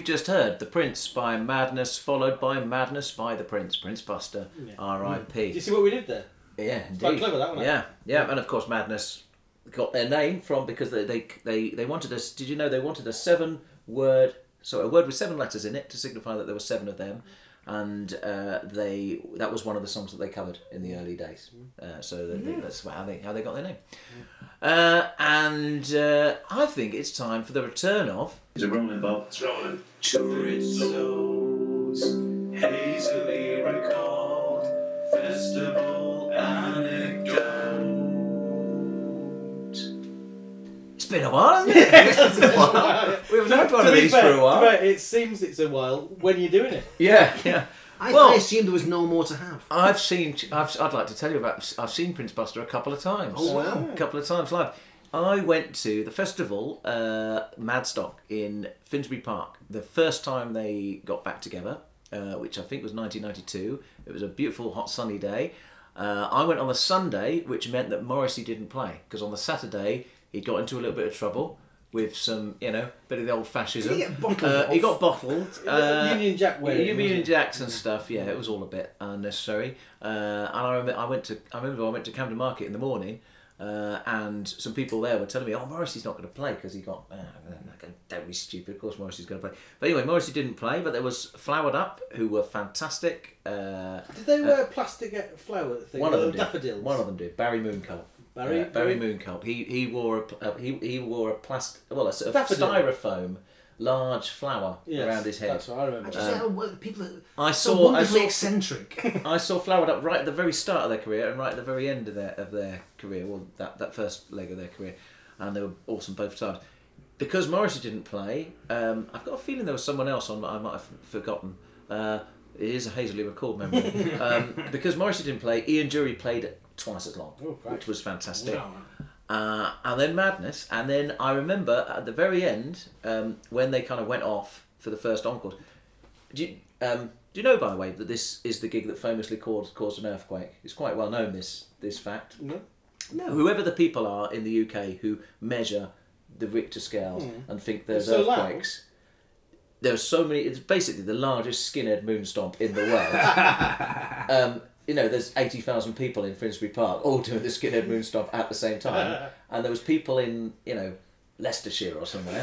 You've just heard The Prince by Madness, followed by Madness by the Prince, Prince Buster, yeah. R.I.P. Mm. You see what we did there? Yeah, indeed. Quite clever that one. Yeah, yeah, yeah, and of course Madness got their name from because they they they, they wanted us. Did you know they wanted a seven word so a word with seven letters in it to signify that there were seven of them and uh, they that was one of the songs that they covered in the early days. Mm-hmm. Uh, so yeah. that's how they how they got their name. Uh, and uh, I think it's time for the return of. Rolling. It's rolling. Chorizos, hazily recalled festival. It's been a while, hasn't it? It's been a while. We haven't had one of these fair- for a while. to fair, it seems it's a while when you're doing it. Yeah, yeah. I, Well- I assumed there was no more to have. I've seen. I've, I'd like to tell you about. I've seen Prince Buster a couple of times. Oh, wow. A couple of times live. I went to the festival, uh, Madstock in Finsbury Park. The first time they got back together, uh, which I think was 1992. It was a beautiful, hot, sunny day. Uh, I went on the Sunday, which meant that Morrissey didn't play because on the Saturday he got into a little bit of trouble with some, you know, bit of the old fascism. He Uh, he got bottled. Uh, Union Jack wearing. Union? Jacks and stuff. Yeah, it was all a bit unnecessary. Uh, and I remember I went to I remember I went to Camden Market in the morning, uh, and some people there were telling me, "Oh, Morrissey's not going to play because he got." Uh, don't be stupid. Of course, Morrissey's going to play. But anyway, Morrissey didn't play. But there was Flowered Up, who were fantastic. Uh, Did they wear plastic uh, flower things? one of them or did. daffodils? One of them did. Barry Mooncult. Barry- Uh, Barry Barry- Mooncult. He he wore a uh, he he wore a plastic well a sort of Daffodil. styrofoam large flower Yes, around his head. That's what I remember. I just say, oh, people are I so saw I saw eccentric. I saw Flowered Up right at the very start of their career and right at the very end of their of their career, well that, that first leg of their career, and they were awesome both times. Because Morrissey didn't play, um, I've got a feeling there was someone else on I might have forgotten. Uh, it is a hazily recalled memory. um, because Morrissey didn't play, Ian Dury played twice as long, Oh, which was fantastic. Wow. Uh, and then Madness, and then I remember at the very end um, when they kind of went off for the first encore. Do you, um, do you know, by the way, that this is the gig that famously caused, caused an earthquake? It's quite well known this this fact. No. No. Whoever the people are in the UK who measure the Richter scale and think there's It's so loud. earthquakes. There's so many. It's basically the largest skinhead moonstomp in the world. um, you know, there's eighty thousand people in Finsbury Park all doing the skinhead moonstomp at the same time, and there was people in you know Leicestershire or somewhere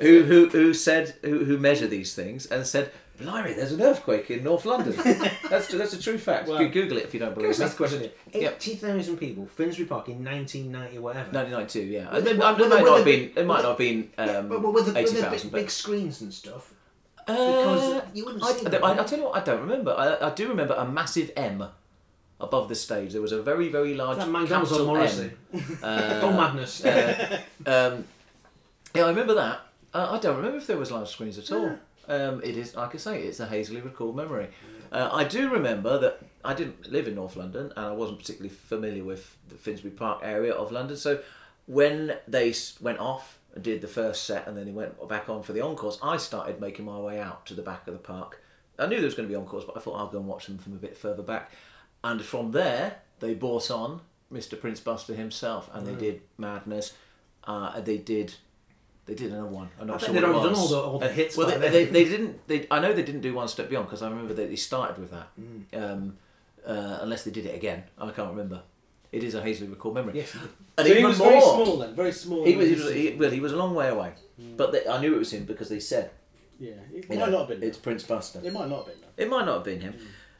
Who who who said who who measure these things and said, "Blimey, there's an earthquake in North London." that's that's a true fact. Go- Google it if you don't believe me. ask a question? Yep. Eighty thousand people, Finsbury Park in nineteen ninety whatever. 1992, yeah. It might not have been. It might not have been Yeah, um, but, but with the, with the big, big screens and stuff. Uh, because you wouldn't I, see I, them. I, I tell you what, I don't remember. I, I do remember a massive M above the stage. There was a very very large That, man, that was on capital Morrissey. M. Uh, oh madness! um, yeah, I remember that. Uh, I don't remember if there was large screens at all. Um, it is, like I say, it's a hazily recalled memory. Uh, I do remember that I didn't live in North London and I wasn't particularly familiar with the Finsbury Park area of London. So when they s- went off and did the first set and then he went back on for the encores, I started making my way out to the back of the park. I knew there was going to be encores, but I thought I'll go and watch them from a bit further back. And from there, they brought on Mr. Prince Buster himself, and they did Madness. Uh, they did, they did another one. I'm not bet sure they'd already done all the- all the hits Well, they, they, they didn't. They, I know they didn't do One Step Beyond because I remember that they started with that. Mm. Um, uh, unless they did it again, I can't remember. It is a hazily recalled memory. Yes. And So he even was more, very small then, very small. He was, he was he, well, he was a long way away, but they, I knew it was him because they said yeah, it you might know, not have been. it's Prince Buster. It might not have been. It might not have been him.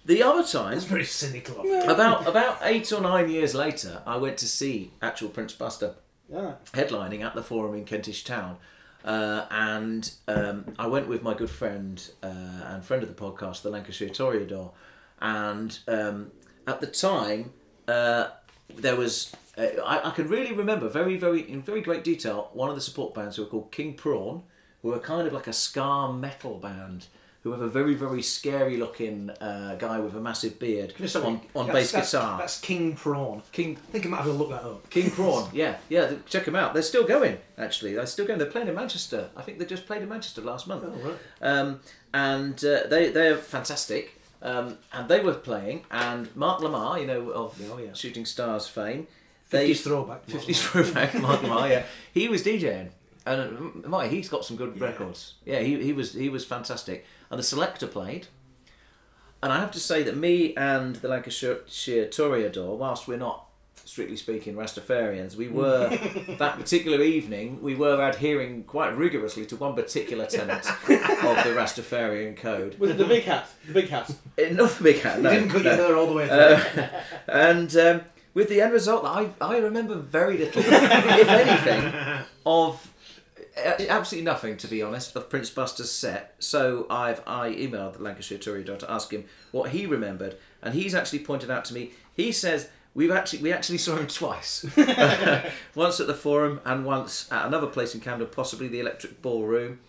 The other time, That's very cynical. Of you. about about eight or nine years later, I went to see actual Prince Buster Yeah. headlining at the Forum in Kentish Town. Uh, and um, I went with my good friend uh, and friend of the podcast, the Lancashire Toreador. And um, at the time, uh, there was, uh, I, I can really remember very, very, in very great detail, one of the support bands who were called King Prawn, who were kind of like a ska metal band. Who have a very, very scary looking uh, guy with a massive beard a on, on bass that's- guitar. That's King Prawn. King I think I might have to look that up. King Prawn, yeah, yeah. Check them out. They're still going. Actually, they're still going. They're playing in Manchester. I think they just played in Manchester last month. Oh, right. Um, and uh, they they're fantastic. Um, and they were playing, and Mark Lamarr, you know of Oh, yeah. Shooting Stars fame, they 50s throwback. 50s throwback, Mark Lamarr, yeah, he was DJing, and uh, my he's got some good records. Yeah, he, he was he was fantastic, and the Selecter played. And I have to say that me and the Lancashire Toreador, whilst we're not strictly speaking Rastafarians, we were that particular evening we were adhering quite rigorously to one particular tenet of the Rastafarian code. Was it the big hat? The big hat. Eh, Not the big hat, no. You didn't cut no. your hair all the way through. Uh, and um, with the end result I, I remember very little, if anything, of uh, absolutely nothing, to be honest, of Prince Buster's set. So I've I emailed the Lancashire Toreador to ask him what he remembered, and he's actually pointed out to me. He says we've actually we actually saw him twice, once at the Forum and once at another place in Camden, possibly the Electric Ballroom.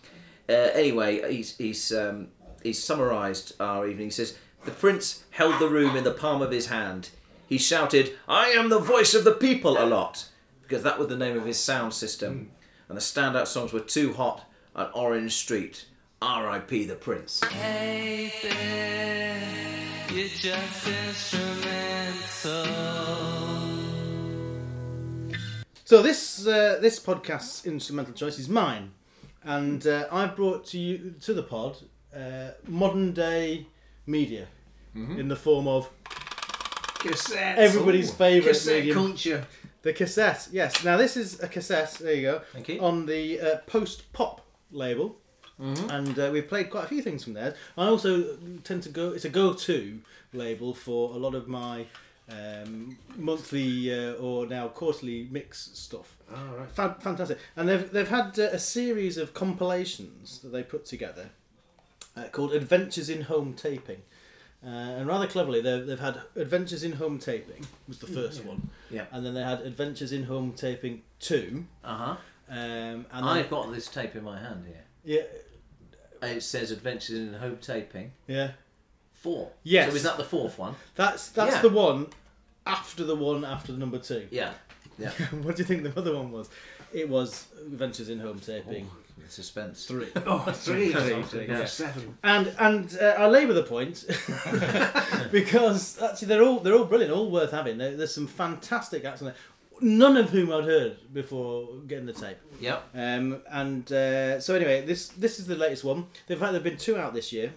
Uh, anyway, he's he's um, he's summarised our evening. He says the Prince held the room in the palm of his hand. He shouted, "I am the voice of the people" a lot because that was the name of his sound system. And the standout songs were Too Hot and Orange Street. R.I.P. the Prince. Hey, babe, you're just instrumental. So this uh, this podcast's instrumental choice is mine, and uh, I brought to you to the pod uh, modern day media in the form of Cassettes. Everybody's Ooh. favourite Cassette medium. culture. the cassette. Yes, now this is a cassette. There you go. Thank you. On the uh, post pop label. And uh, we've played quite a few things from there. I also tend to go. It's a go-to label for a lot of my um, monthly uh, or now quarterly mix stuff. All right. Fan- fantastic. And they've they've had uh, a series of compilations that they put together uh, called Adventures in Home Taping. Uh, and rather cleverly, they've, they've had Adventures in Home Taping was the first one, Yeah. and then they had Adventures in Home Taping two, Uh huh. um, and I've got this tape in my hand here. yeah, It says Adventures in Home Taping yeah. four. Yes. So is that the fourth one? That's that's Yeah. the one after the one after the number two. Yeah. Yeah. what do you think the other one was? It was Adventures in Home Taping Suspense. three. Oh, three. Three, three, yeah. Seven. And and uh, I labour the point because actually they're all they're all brilliant, all worth having. There, there's some fantastic acts on there, none of whom I'd heard before getting the tape. Yep. Um, and uh, so anyway, this this is the latest one. In fact, there've been two out this year,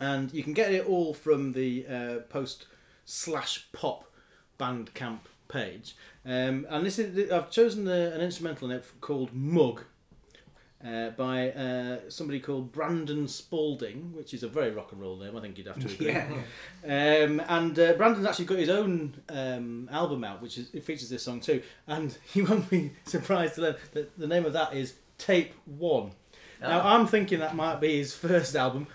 and you can get it all from the uh, post slash pop Bandcamp page. Um, and this is I've chosen the, an instrumental in it called Mug. Uh, by uh, somebody called Brandon Spalding, which is a very rock and roll name. I think you'd have to agree. Yeah. Um, and uh, Brandon's actually got his own um, album out, which is, it features this song too. And you won't be surprised to learn that the name of that is Tape One. Now I'm thinking that might be his first album,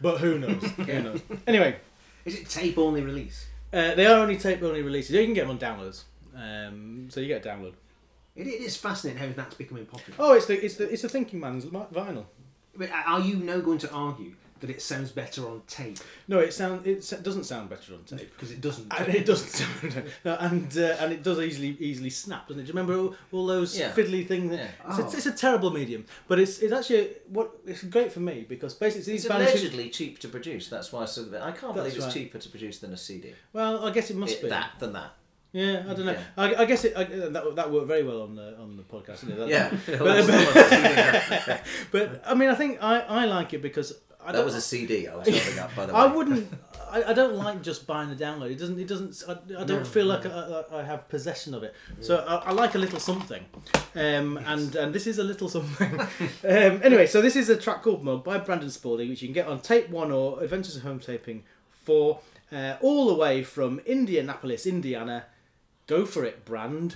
but who knows? Who knows? Anyway, Is it tape only release? uh, they are only tape only releases. You can get them on downloads, um, so you get a download. It, it is fascinating how that's becoming popular. Oh, it's the it's the it's the Thinking Man's vinyl. But are you now going to argue that it sounds better on tape? No, it sound it doesn't sound better on tape. Because it doesn't. And it doesn't sound, no, and uh, and it does easily easily snap, doesn't it? Do you remember all, all those Yeah. fiddly things? Yeah. It's, Oh. a, it's a terrible medium, but it's it's actually what it's great for me because basically It's these bands. who- allegedly cheap to produce. That's why I said that. I can't believe That's it's right. cheaper to produce than a CD. Well, I guess it must It- be that than that. Yeah, I don't know. Yeah. I, I guess it I, that that worked very well on the on the podcast. Didn't it? That, Yeah. But, but I mean, I think I, I like it because I that was a CD I was holding up, by the way. I wouldn't. I, I don't like just buying the download. It doesn't. It doesn't. I, I don't feel like I, I, have possession of it. So I, I like a little something, um, and and this is a little something. um, anyway, so this is a track called Mug by Brandon Spalding, which you can get on tape one or Adventures of Home Taping four, uh, all the way from Indianapolis, Indiana. Go for it, Brand.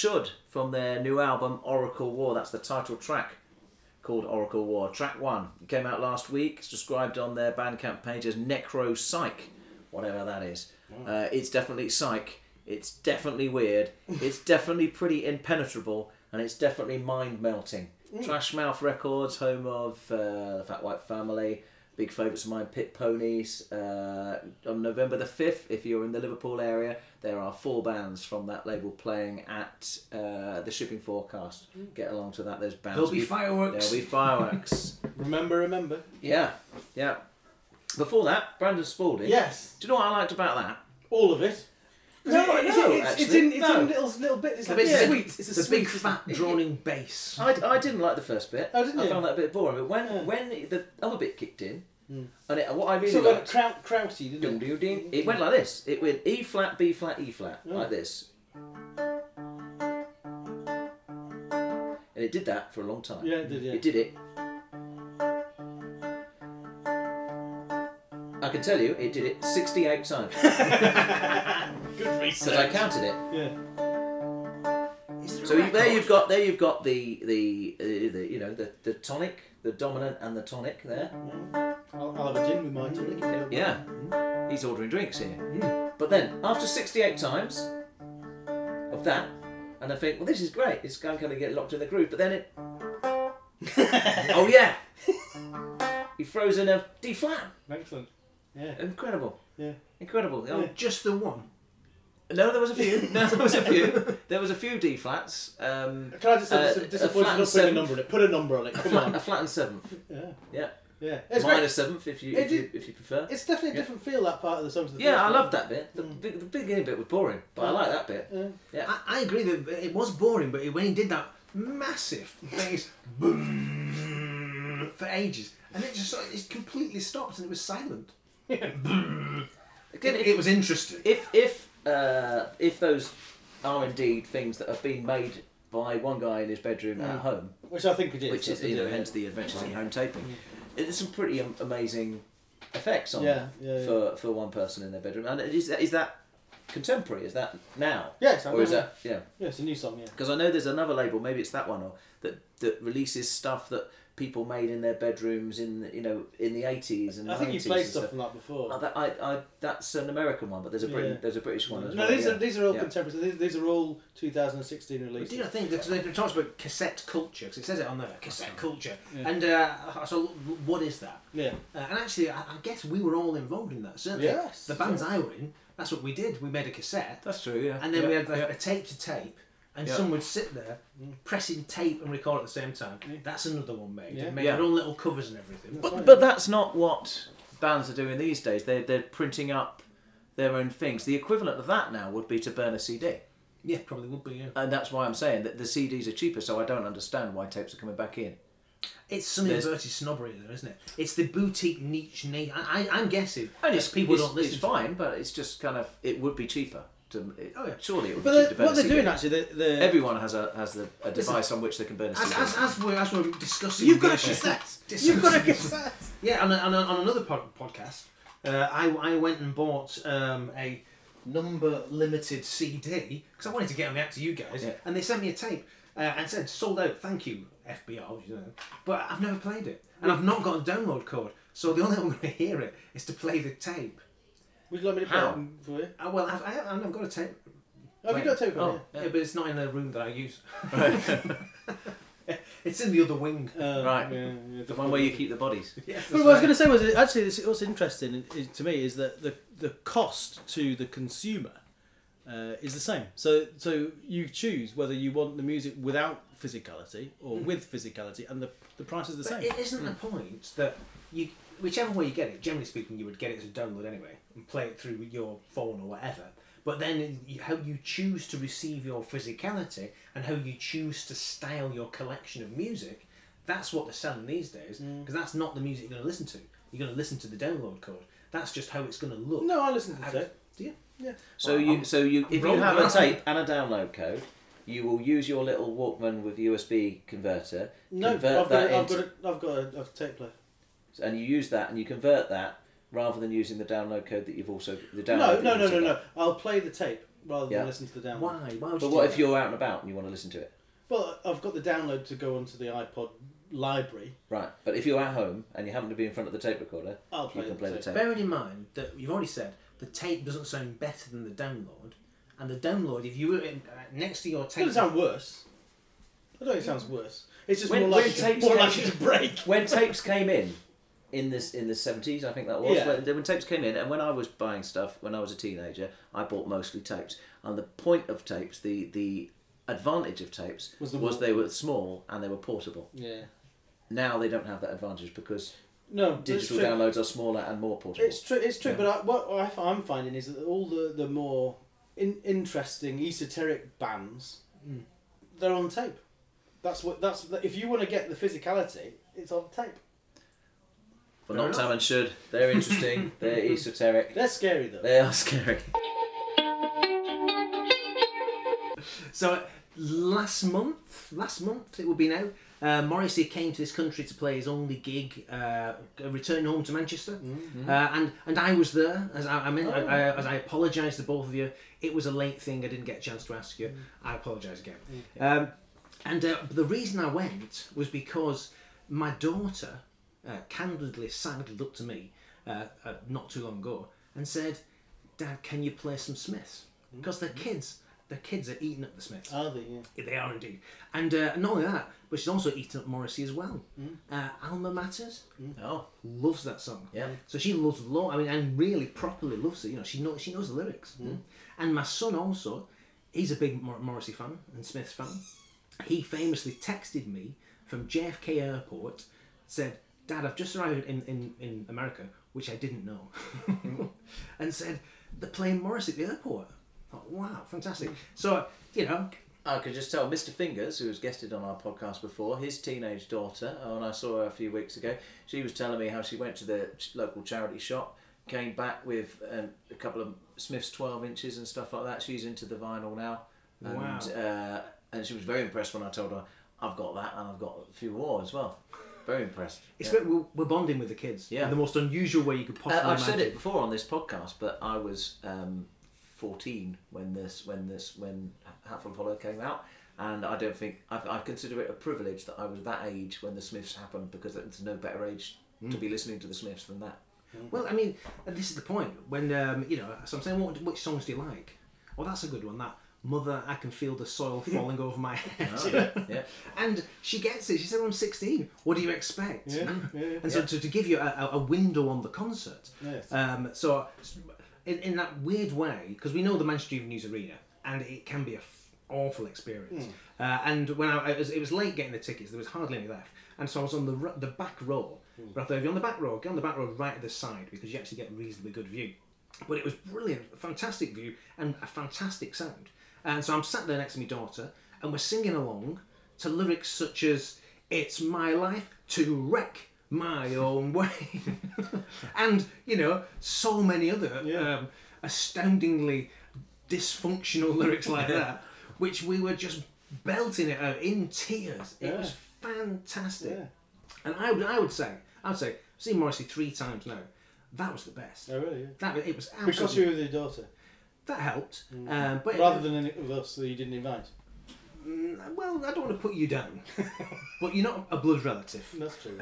Shud from their new album Oracle War. That's the title track called Oracle War. Track one It came out last week. It's described on their Bandcamp page as Necro Psych, whatever that is. Uh, it's definitely psych. It's definitely weird. it's definitely pretty impenetrable, and it's definitely mind melting. Trash Mouth Records, home of uh, the Fat White Family. Big favourites of mine, Pit Ponies. Uh, on November the 5th, if you're in the Liverpool area, there are four bands from that label playing at uh, the Shipping Forecast. Get along to that. There's bands. There'll be fireworks. There'll be fireworks. Remember, remember. yeah, yeah. Before that, Brandon Spalding. Yes, Do you know what I liked about that? all of it. No, Is it- no, it's, it's actually, in, it's no. in little little bits. It's like bit- a sweet. It's a the sweet big fat droning bass. I, I didn't like the first bit. Oh, didn't I you? found that a bit boring. But when Yeah. when the other bit kicked in, and it, what I really Sort of like liked, Kraut, Krauty, dum, didn't it? dum, dum, it went like this. It went E flat, B flat, E flat, Yeah. like this. And it did that for a long time. Yeah, it did. Yeah. It did it. I can tell you, it did it 68 times Good because I counted it. Yeah. Is there a So you, there you've got there you've got the the, uh, the you know the, the tonic, the dominant and the tonic there. I'll, I'll have a gin with my tonic. Yeah, he's ordering drinks here. Hmm. But then after 68 times of that, and I think, well, this is great. It's going to kind of get locked in the groove. But then it, oh yeah, he throws in a D flat. Excellent. Yeah. Incredible, Yeah. incredible. Oh, Just the one. No, there was a few. No, there was a few. There was a few D flats. Um, Can I just Uh, say a disappointed not putting a number on it? Put a number on it. a Come flat, on. a flat and seventh. Yeah. Yeah, Yeah. It's minus great. seventh if you if you, did- if you prefer. It's definitely a Yeah. different feel that part of the song. to the Yeah, I love that bit. The, big- the beginning bit was boring, but I like that bit. Yeah. Yeah. I, I agree that it was boring, but when he did that massive bass boom for ages, and it just it completely stopped and it was silent. Again, It, if, it was interesting. if if uh, if those are indeed things that have been made by one guy in his bedroom at home, Which I think it is. which is you know hence the Adventures in Home taping, it's some pretty amazing effects on Yeah, yeah, yeah. for for one person in their bedroom. And is that, is that contemporary? Is that now? Yes, I or is that yeah? Yeah, it's a new song. Yeah. Because I know there's another label, maybe it's that one, or that that releases stuff that people made in their bedrooms in the- you know in the 80s and I think 90s you've played stuff from that before. Oh, that, I, I, that's an American one, but there's a Britain, Yeah. there's a British one as no, well. these yeah. are these are all Yeah. contemporary. These, these are all 2016 But releases. do you not think that it talks about cassette culture? Because it says it on there, cassette culture. And uh, so, what is that? Yeah. Uh, and actually, I, I guess we were all involved in that. Certainly, Yes. the bands I were in, that's what we did. We made a cassette, That's true, yeah. and then yeah. we had like, yeah. a tape to tape, and Yeah. someone would sit there pressing tape and record at the same time. That's another one made. Yeah. They made their own little covers and everything. But, but that's not what bands are doing these days. They're, they're printing up their own things. The equivalent of that now would be to burn a CD. yeah, probably would be. Yeah. And that's why I'm saying that the CDs are cheaper, so I don't understand why tapes are coming back in. It's some There's- inverted snobbery there, isn't it? It's the boutique niche. I, I, I'm guessing. And it's, people it's, don't listen. it's to. fine, but it's just kind of, it would be cheaper. To, it, Oh, yeah. Surely it would But be cheaper burn what a they're doing actually, the, the Everyone has a has the, a device on which they can burn a CD. As, as, as, we're, as we're discussing, You've got a this- cassette. You've got a cassette. Yeah, on, a, on, a, on another pod, podcast, uh, I, I went and bought um, a number limited CD because I wanted to get on the act to you guys, Yeah. and they sent me a tape uh, and said sold out. Thank you, FBR. You know, but I've never played it, and I've not got a download code. So the only way I'm going to hear it is to play the tape. Would you like me to play How? it for you? Uh, well, I've, I, I've got a tape, Oh, have you got a tape on Oh, yeah. but it's not in the room that I use. it's in the other wing. Uh, Right. Yeah, yeah, The one where you keep the bodies. Yes, But what I was going to say was that actually this, what's interesting is, to me is that the the cost to the consumer uh, is the same. So so you choose whether you want the music without physicality or mm. with physicality, and the the price is the But same. it isn't the mm. point that you, whichever way you get it, generally speaking, you would get it as a download anyway and play it through your phone or whatever. But then you- how you choose to receive your physicality and how you choose to style your collection of music, that's what they're selling these days. Mm. Because that's not the music you're going to listen to. You're going to listen to the download code. That's just how it's going to look. No, I listen to How- the tape. Do you? Yeah. So Well, you I'm- so you if you have a tape and a download code, you will use your little Walkman with USB converter. No, I've convert got, that a, I've got a, I've got a, a tape player. and you use that and you convert that rather than using the download code that you've also the download. No, that no, no, no, no. I'll play the tape rather Yeah. than listen to the download. Why? Why would But you what do if that? you're out and about and you want to listen to it? Well, I've got the download to go onto the iPod library. Right, but if you're at home and you happen to be in front of the tape recorder, I'll you play can the play the tape. tape. Bearing in mind that you've already said the tape doesn't sound better than the download, and the download, if you were in, uh, next to your tape, doesn't sound worse. I don't think it sounds worse. It's just When- more when likely, tapes more likely to break. when tapes came in in this in the 70s i think that was Yeah. when, when tapes came in and when i was buying stuff when i was a teenager i bought mostly tapes and the point of tapes the the advantage of tapes Was was, they were small and they were portable Yeah. now they don't have that advantage because No, digital downloads are smaller and more portable It's true. It's true. But I, what I'm finding is that all the the more in, interesting esoteric bands, they're on tape. That's what. That's if you want to get the physicality, it's on tape. but Fair not enough. Tam and Should they're interesting they're esoteric They're scary though. they are scary So last month, last month it would be now. Uh, Morrissey came to this country to play his only gig, uh, returning home to Manchester, uh, and and I was there. As I, I mean, I, I, as I apologise to both of you, it was a late thing. I didn't get a chance to ask you. I apologise again. Um, and uh, the reason I went was because my daughter uh, candidly sidled looked to me uh, uh, not too long ago and said, "Dad, can you play some Smiths?" Because their kids, their kids are eating up the Smiths. Are they? Yeah. They are indeed. And uh, not only that, but she's also eaten up Morrissey as well. Mm. Uh, Alma Matters mm. oh loves that song. Yeah. So she loves law. I mean, and really properly loves it. You know, she knows she knows the lyrics. Mm. And my son also, he's a big Mor- Morrissey fan and Smiths fan. He famously texted me from JFK Airport, said, "Dad, I've just arrived in in, in America, which I didn't know," and said they're playing Morrissey at the airport. I thought, wow, fantastic. So you know, I could just tell Mr. Fingers, who has guested on our podcast before, his teenage daughter, and I saw her a few weeks ago, she was telling me how she went to the local charity shop, came back with um, a couple of Smith's 12 inches and stuff like that. She's into the vinyl now. And, Wow. uh, and she was very impressed when I told her, I've got that and I've got a few more as well. Very impressed. It's Yeah. We're, we're bonding with the kids. Yeah. In the most unusual way you could Uh, possibly I've said it before on this podcast, but I was um, 14 when this when this when Hatful of Hollow came out, and I don't think I, I consider it a privilege that I was that age when the Smiths happened because there's no better age to be listening to the Smiths than that. Well, I mean, and this is the point. When um, you know, so I'm saying, what, which songs do you like? Well, that's a good one. That mother, I can feel the soil falling over my head. Yeah, And she gets it. She said, "I'm 16. What do you expect?" Yeah, yeah, yeah. And so to, to give you a, a- a window on the concert. Yes. Um, so in, in that weird way, because we know the Manchester Evening News Arena, and it can be a f- awful experience. Uh, and when I, it, was, it was late getting the tickets, there was hardly any left, and so I was on the r- the back row. But I thought, if you're on the back row, get on the back row right at the side because you actually get a reasonably good view. But it was brilliant, fantastic view, and a fantastic sound. And so I'm sat there next to my daughter, and we're singing along to lyrics such as "It's my life to wreck my own way," and you know, so many other Yeah. um, astoundingly dysfunctional lyrics like that, which we were just belting it out in tears. It Yeah. was fantastic. Yeah. And I would, I would say, I would say, I've seen Morrissey three times now. That was the best. Oh, really? Yeah. That it was Because you were with your daughter, that helped. Um, but rather than any of us that you didn't invite. Mm, well, I don't want to put you down, but you're not a blood relative. That's true.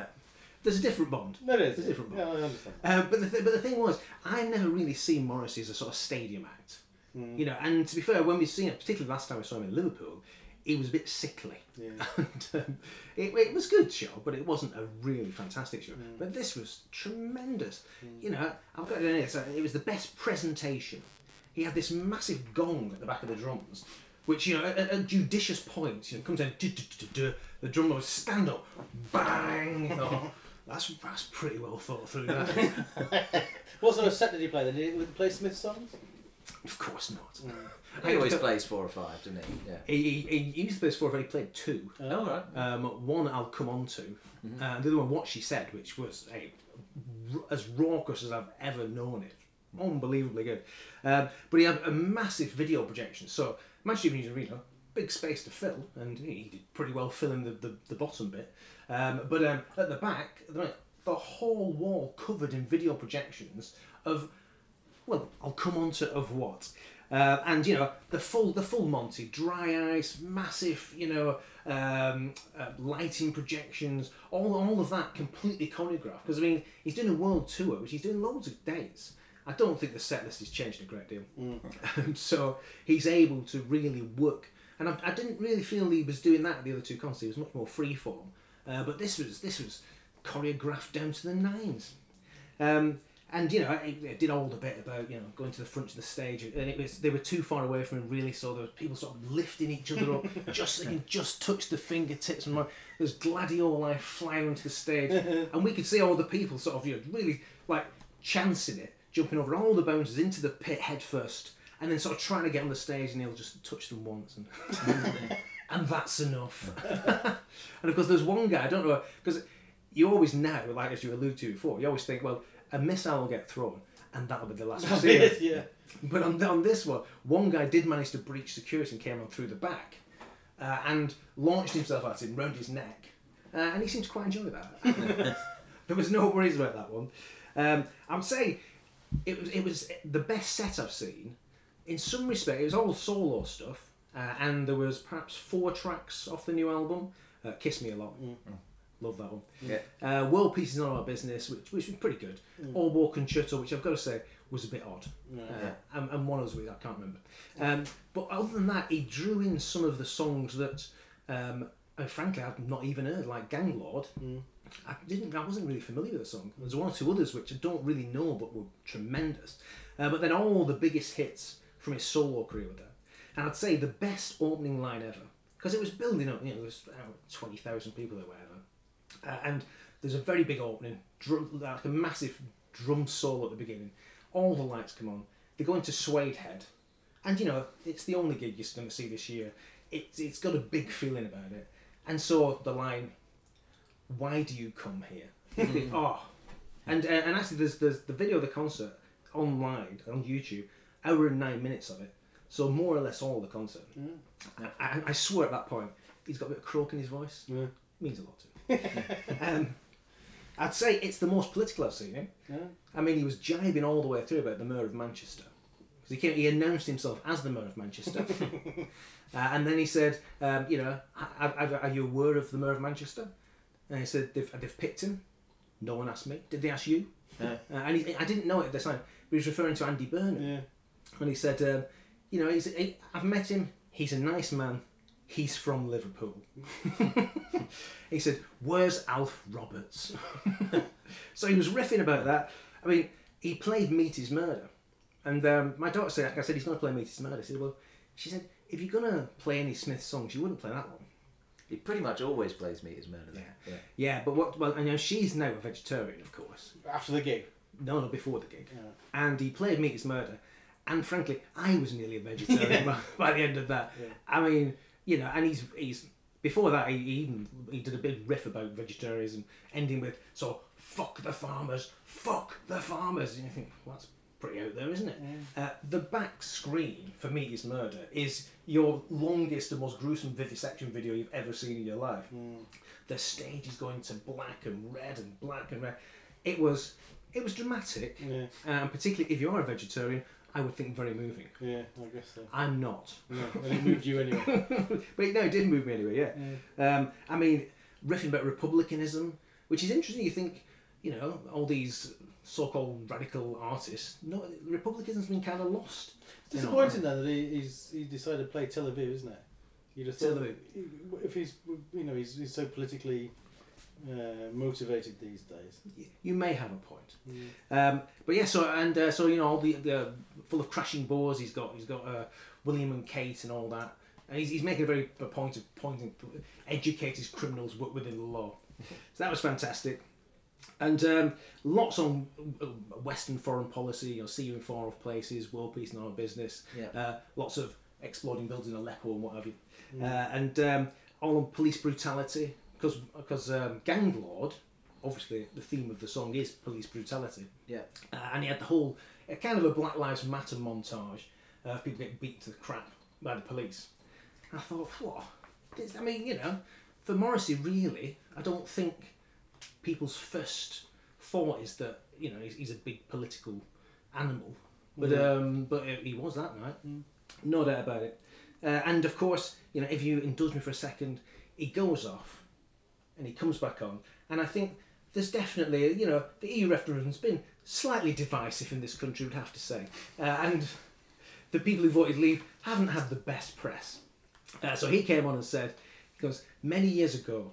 There's a different bond. That is. There's a different Bond. Yeah. I understand. Uh, but the th- but the thing was, I never really seen Morrissey as a sort of stadium act. You know, and to be fair, when we seen it, particularly last time we saw him in Liverpool, he was a bit sickly. Yeah. and, um, it, it was a good show, but it wasn't a really fantastic show. But this was tremendous. You know, I've got to admit, so it was the best presentation. He had this massive gong at the back of the drums, which you know, at, at judicious points, you know, comes in. The drummer would stand up, bang. That's that's pretty well thought through. That. What sort of set did he play? Did he play Smith songs? of course not. he always plays four or five, doesn't he? Yeah. He, he, he used to play four, but he played two. Oh, right. Um, one I'll come on to, and the other one, What She Said, which was a, r- as raucous as I've ever known it. Unbelievably good. Um, but he had a massive video projection. So, Manchester Evening News Arena, big space to fill, and he did pretty well filling the, the, the bottom bit. Um, but um, at the back, there were the whole wall covered in video projections of well, I'll come on to of what. Uh, and you know the full the full Monty, dry ice, massive you know um, uh, lighting projections, all all of that completely choreographed. Because I mean he's doing a world tour, which he's doing loads of dates. I don't think the set list has changed a great deal. so he's able to really work. And I, I didn't really feel he was doing that at the other two concerts. He was much more freeform. Uh, but this was this was choreographed down to the nines. Um, and you know, I, I did all the bit about you know going to the front of the stage, and it was they were too far away from him really, so there was people sort of lifting each other up, just they can just touch the fingertips, and there's gladioli flying onto the stage, and we could see all the people sort of you know really like chancing it, jumping over all the bouncers into the pit head first, and then sort of trying to get on the stage, and he'll just touch them once, and and that's enough. and of course, there's one guy I don't know because you always know, like as you alluded to before, you always think, well, a missile will get thrown, and that'll be the last. we see it. yeah. But on, on this one, one guy did manage to breach security and came on through the back, uh, and launched himself at him round his neck, uh, and he seemed to quite enjoy that. there was no worries about that one. Um, I'm saying it was it was the best set I've seen. In some respect, it was all solo stuff, uh, and there was perhaps four tracks off the new album. Uh, Kiss Me a lot. Love that one. Yeah. Uh, World Peace is not our business, which, which was pretty good. Oboe Concerto, which I've got to say was a bit odd. Uh, and, and one of those I can't remember. Um, but other than that, he drew in some of the songs that, um, frankly, I've not even heard, like Ganglord. I didn't. I wasn't really familiar with the song. There's one or two others which I don't really know, but were tremendous. Uh, but then all the biggest hits from his solo career with there. And I'd say the best opening line ever because it was building up. You know, there's twenty thousand people or whatever. Uh, and there's a very big opening, drum, like a massive drum solo at the beginning. All the lights come on. They go into Suedehead, and you know it's the only gig you're going to see this year. It's it's got a big feeling about it, and so the line, "Why do you come here?" oh, and uh, and actually there's there's the video of the concert online on YouTube, hour and nine minutes of it. So more or less all the concert. I, I, I swear at that point he's got a bit of croak in his voice. Means a lot to him. um, I'd say it's the most political I've seen him. I mean, he was jibing all the way through about the mayor of Manchester. He, came, he announced himself as the mayor of Manchester. uh, and then he said, um, you know, "Are- you aware of the mayor of Manchester? And he said, they've, they've picked him. No one asked me. Did they ask you? Uh, and he, I didn't know it at the time. But he was referring to Andy Burnham. Yeah. And he said, um, you know, he's, he, I've met him. He's a nice man. He's from Liverpool. he said, where's Alf Roberts? so he was riffing about that. I mean, he played Meat Is Murder. And um, my daughter said, I said, he's going to play Meat Is Murder. She said, well, she said, if you're going to play any Smith songs, you wouldn't play that one. He pretty much always plays Meat Is Murder. though. Yeah. Yeah, but what, well, and, you know, she's now a vegetarian, of course. After the gig. No, no, before the gig. Yeah. And he played Meat Is Murder. And frankly, I was nearly a vegetarian by, by the end of that. I mean, you know, and he's he's before that he, even he did a big riff about vegetarianism, ending with so fuck the farmers, fuck the farmers. And you think well, that's pretty out there, isn't it? Uh, the back screen for me is Murder is your longest and most gruesome vivisection video you've ever seen in your life. The stage is going to black and red and black and red. It was it was dramatic, Yeah. and particularly if you are a vegetarian, I would think very moving. Yeah, I guess so. I'm not. No, and it moved you anyway. but no, it did move me anyway. Yeah. Um, I mean, riffing about republicanism, which is interesting. You think, you know, all these so-called radical artists. No, republicanism's been kind of lost. It's disappointing then that he, he's he decided to play Tel Aviv, isn't it? You just Tel Aviv. if he's you know he's, he's so politically uh, motivated these days. You may have a point. Um, but yeah, so and uh, so you know, all the, the full of crashing bores. He's got he's got uh, William and Kate and all that, and he's, he's making a very a point of pointing educate his criminals wi- within the law. so that was fantastic. And um, lots on uh, Western foreign policy, you know, see you in far off places, world peace, not our business. Yeah. Uh, lots of exploding buildings in Aleppo and what have you. Uh, and um, all on police brutality, because because um, Gang Lord, obviously the theme of the song is police brutality. Yeah. Uh, and he had the whole, a kind of a Black Lives Matter montage uh, of people getting beaten to the crap by the police. I thought, what? This- I mean, you know, for Morrissey, really, I don't think people's first thought is that you know he's, he's a big political animal, but Yeah. um, but he was that night, no doubt about it. Uh, and of course, you know, if you indulge me for a second, he goes off, and he comes back on, and I think there's definitely you know the EU referendum's been slightly divisive in this country, would have to say, uh, and the people who voted leave haven't had the best press. Uh, so he came on and said, he goes, many years ago,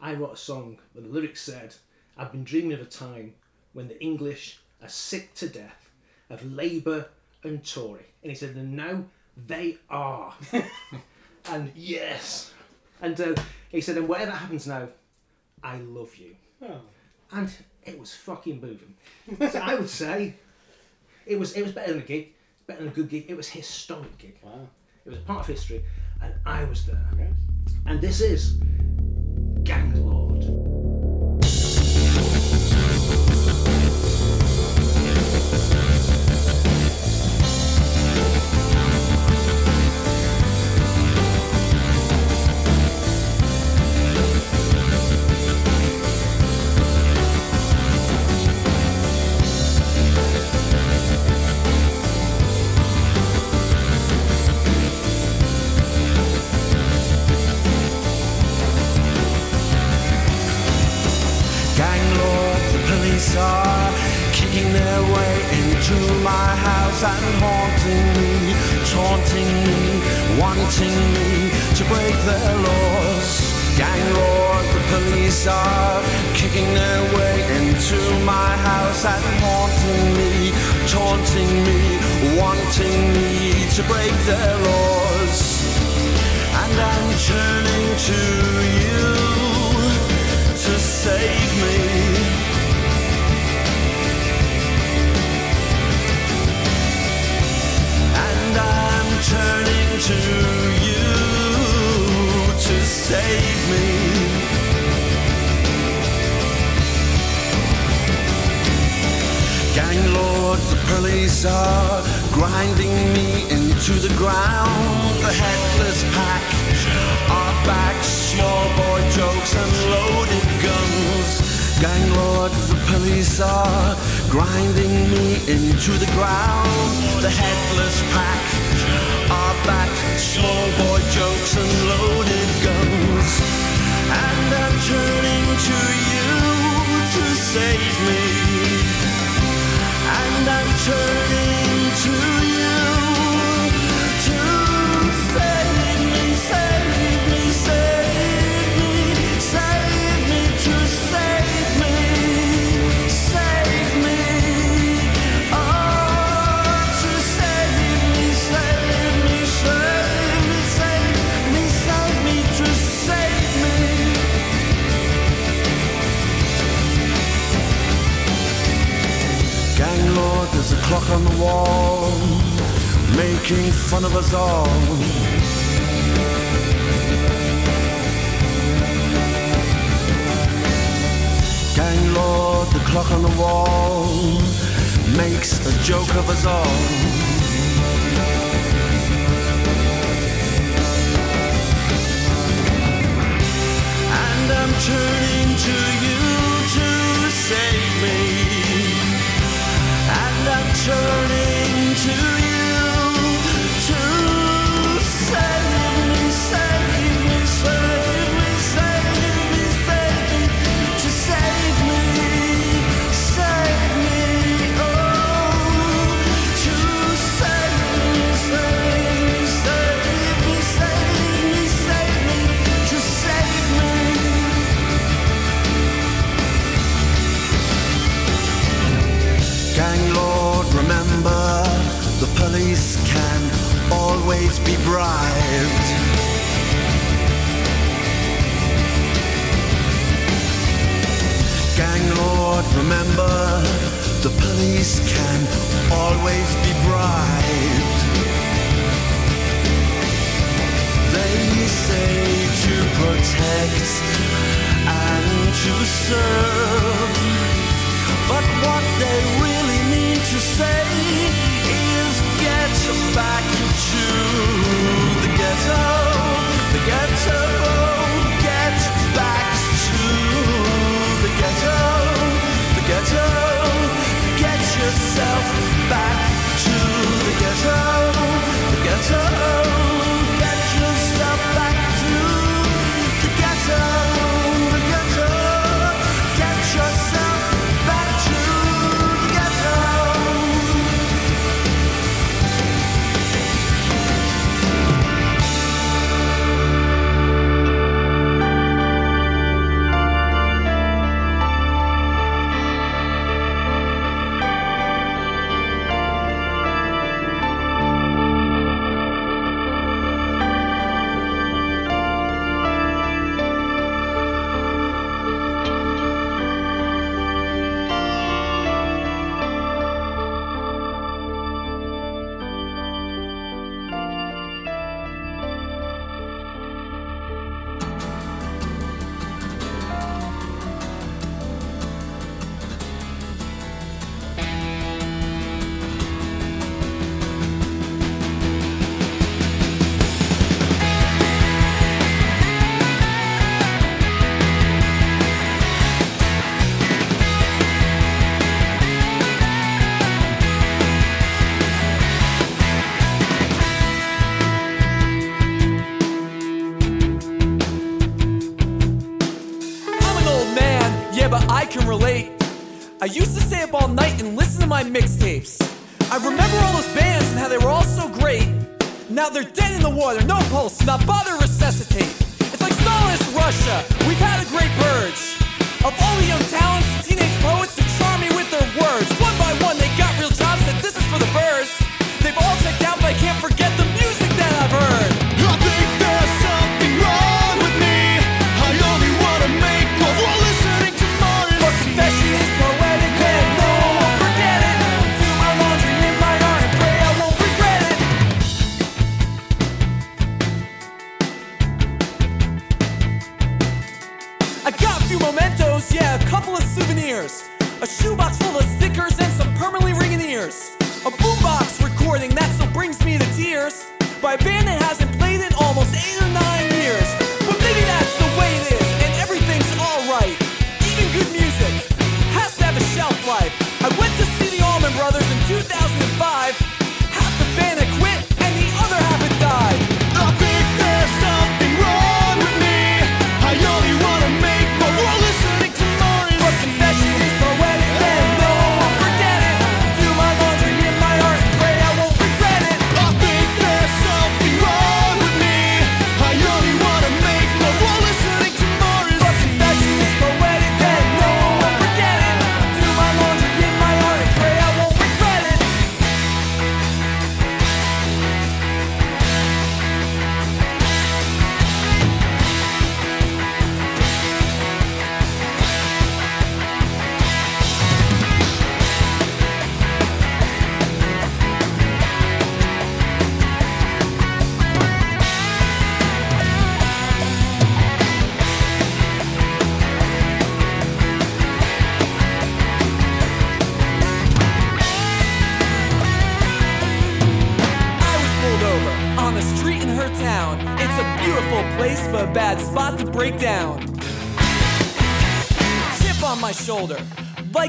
I wrote a song where the lyrics said, I've been dreaming of a time when the English are sick to death of Labour and Tory. And he said, and now they are. and yes. And uh, he said, and whatever happens now, I love you. Oh. And it was fucking moving. so I would say it was it was better than a gig, better than a good gig. It was a historic gig. Wow. It was a part of history, and I was there. Yes. And this is Gang wanting me to break their laws. Gang lords, the police are kicking their way into my house and haunting me, taunting me, wanting me to break their laws. And I'm turning to you to save me. And I'm turning to you to save me. Gang lords, the police are grinding me into the ground. The headless pack boy jokes and loaded guns. Gang lords, the police are grinding me into the ground. The headless pack are back, small boy jokes and loaded guns. And I'm turning to you to save me. And I'm turning to you clock on the wall, making fun of us all. Gang lord, the clock on the wall, makes a joke of us all. And I'm turning to you to save me. Turning to you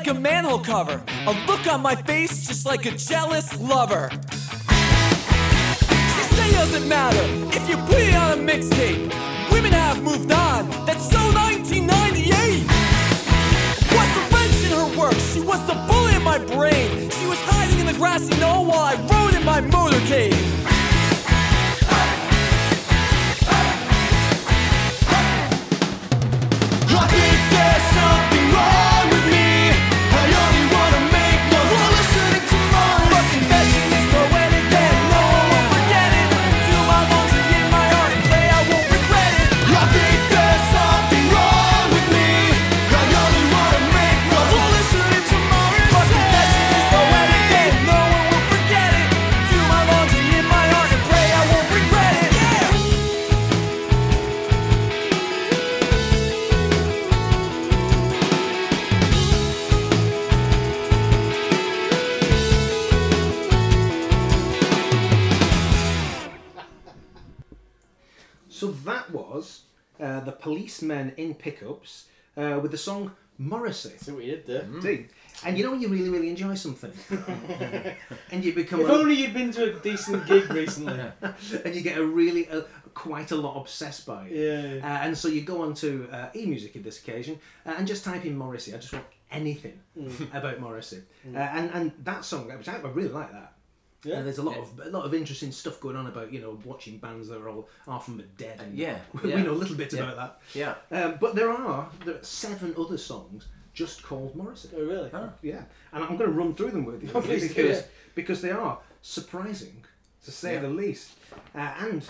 a manhole cover. A look on my face, just like a jealous lover. She say it doesn't matter if you put it on a mixtape. Women have moved on. That's so 1998. What's the wrench in her work? She was the bully in my brain. She was hiding in the grassy knoll while I rode in my motorcade. The policemen in pickups uh, with the song Morrissey. See what you did there. Indeed. And you know when you really, really enjoy something, and you become If a, only you'd been to a decent gig recently. and you get a really uh, quite a lot obsessed by it. Yeah. Uh, and so you go on to uh, eMusic in this occasion uh, and just type in Morrissey. I just want anything Mm. about Morrissey. Uh, and and that song, which I, I really like that. Yeah. And there's a lot of a lot of interesting stuff going on about you know watching bands that are all half from the dead. And Yeah, we yeah. know a little bit Yeah. about that. Yeah. Um, but there are there are seven other songs just called Morrissey. Oh, really? Yeah, and I'm going to run through them with you do, because yeah. because they are surprising to say Yeah. the least, uh, and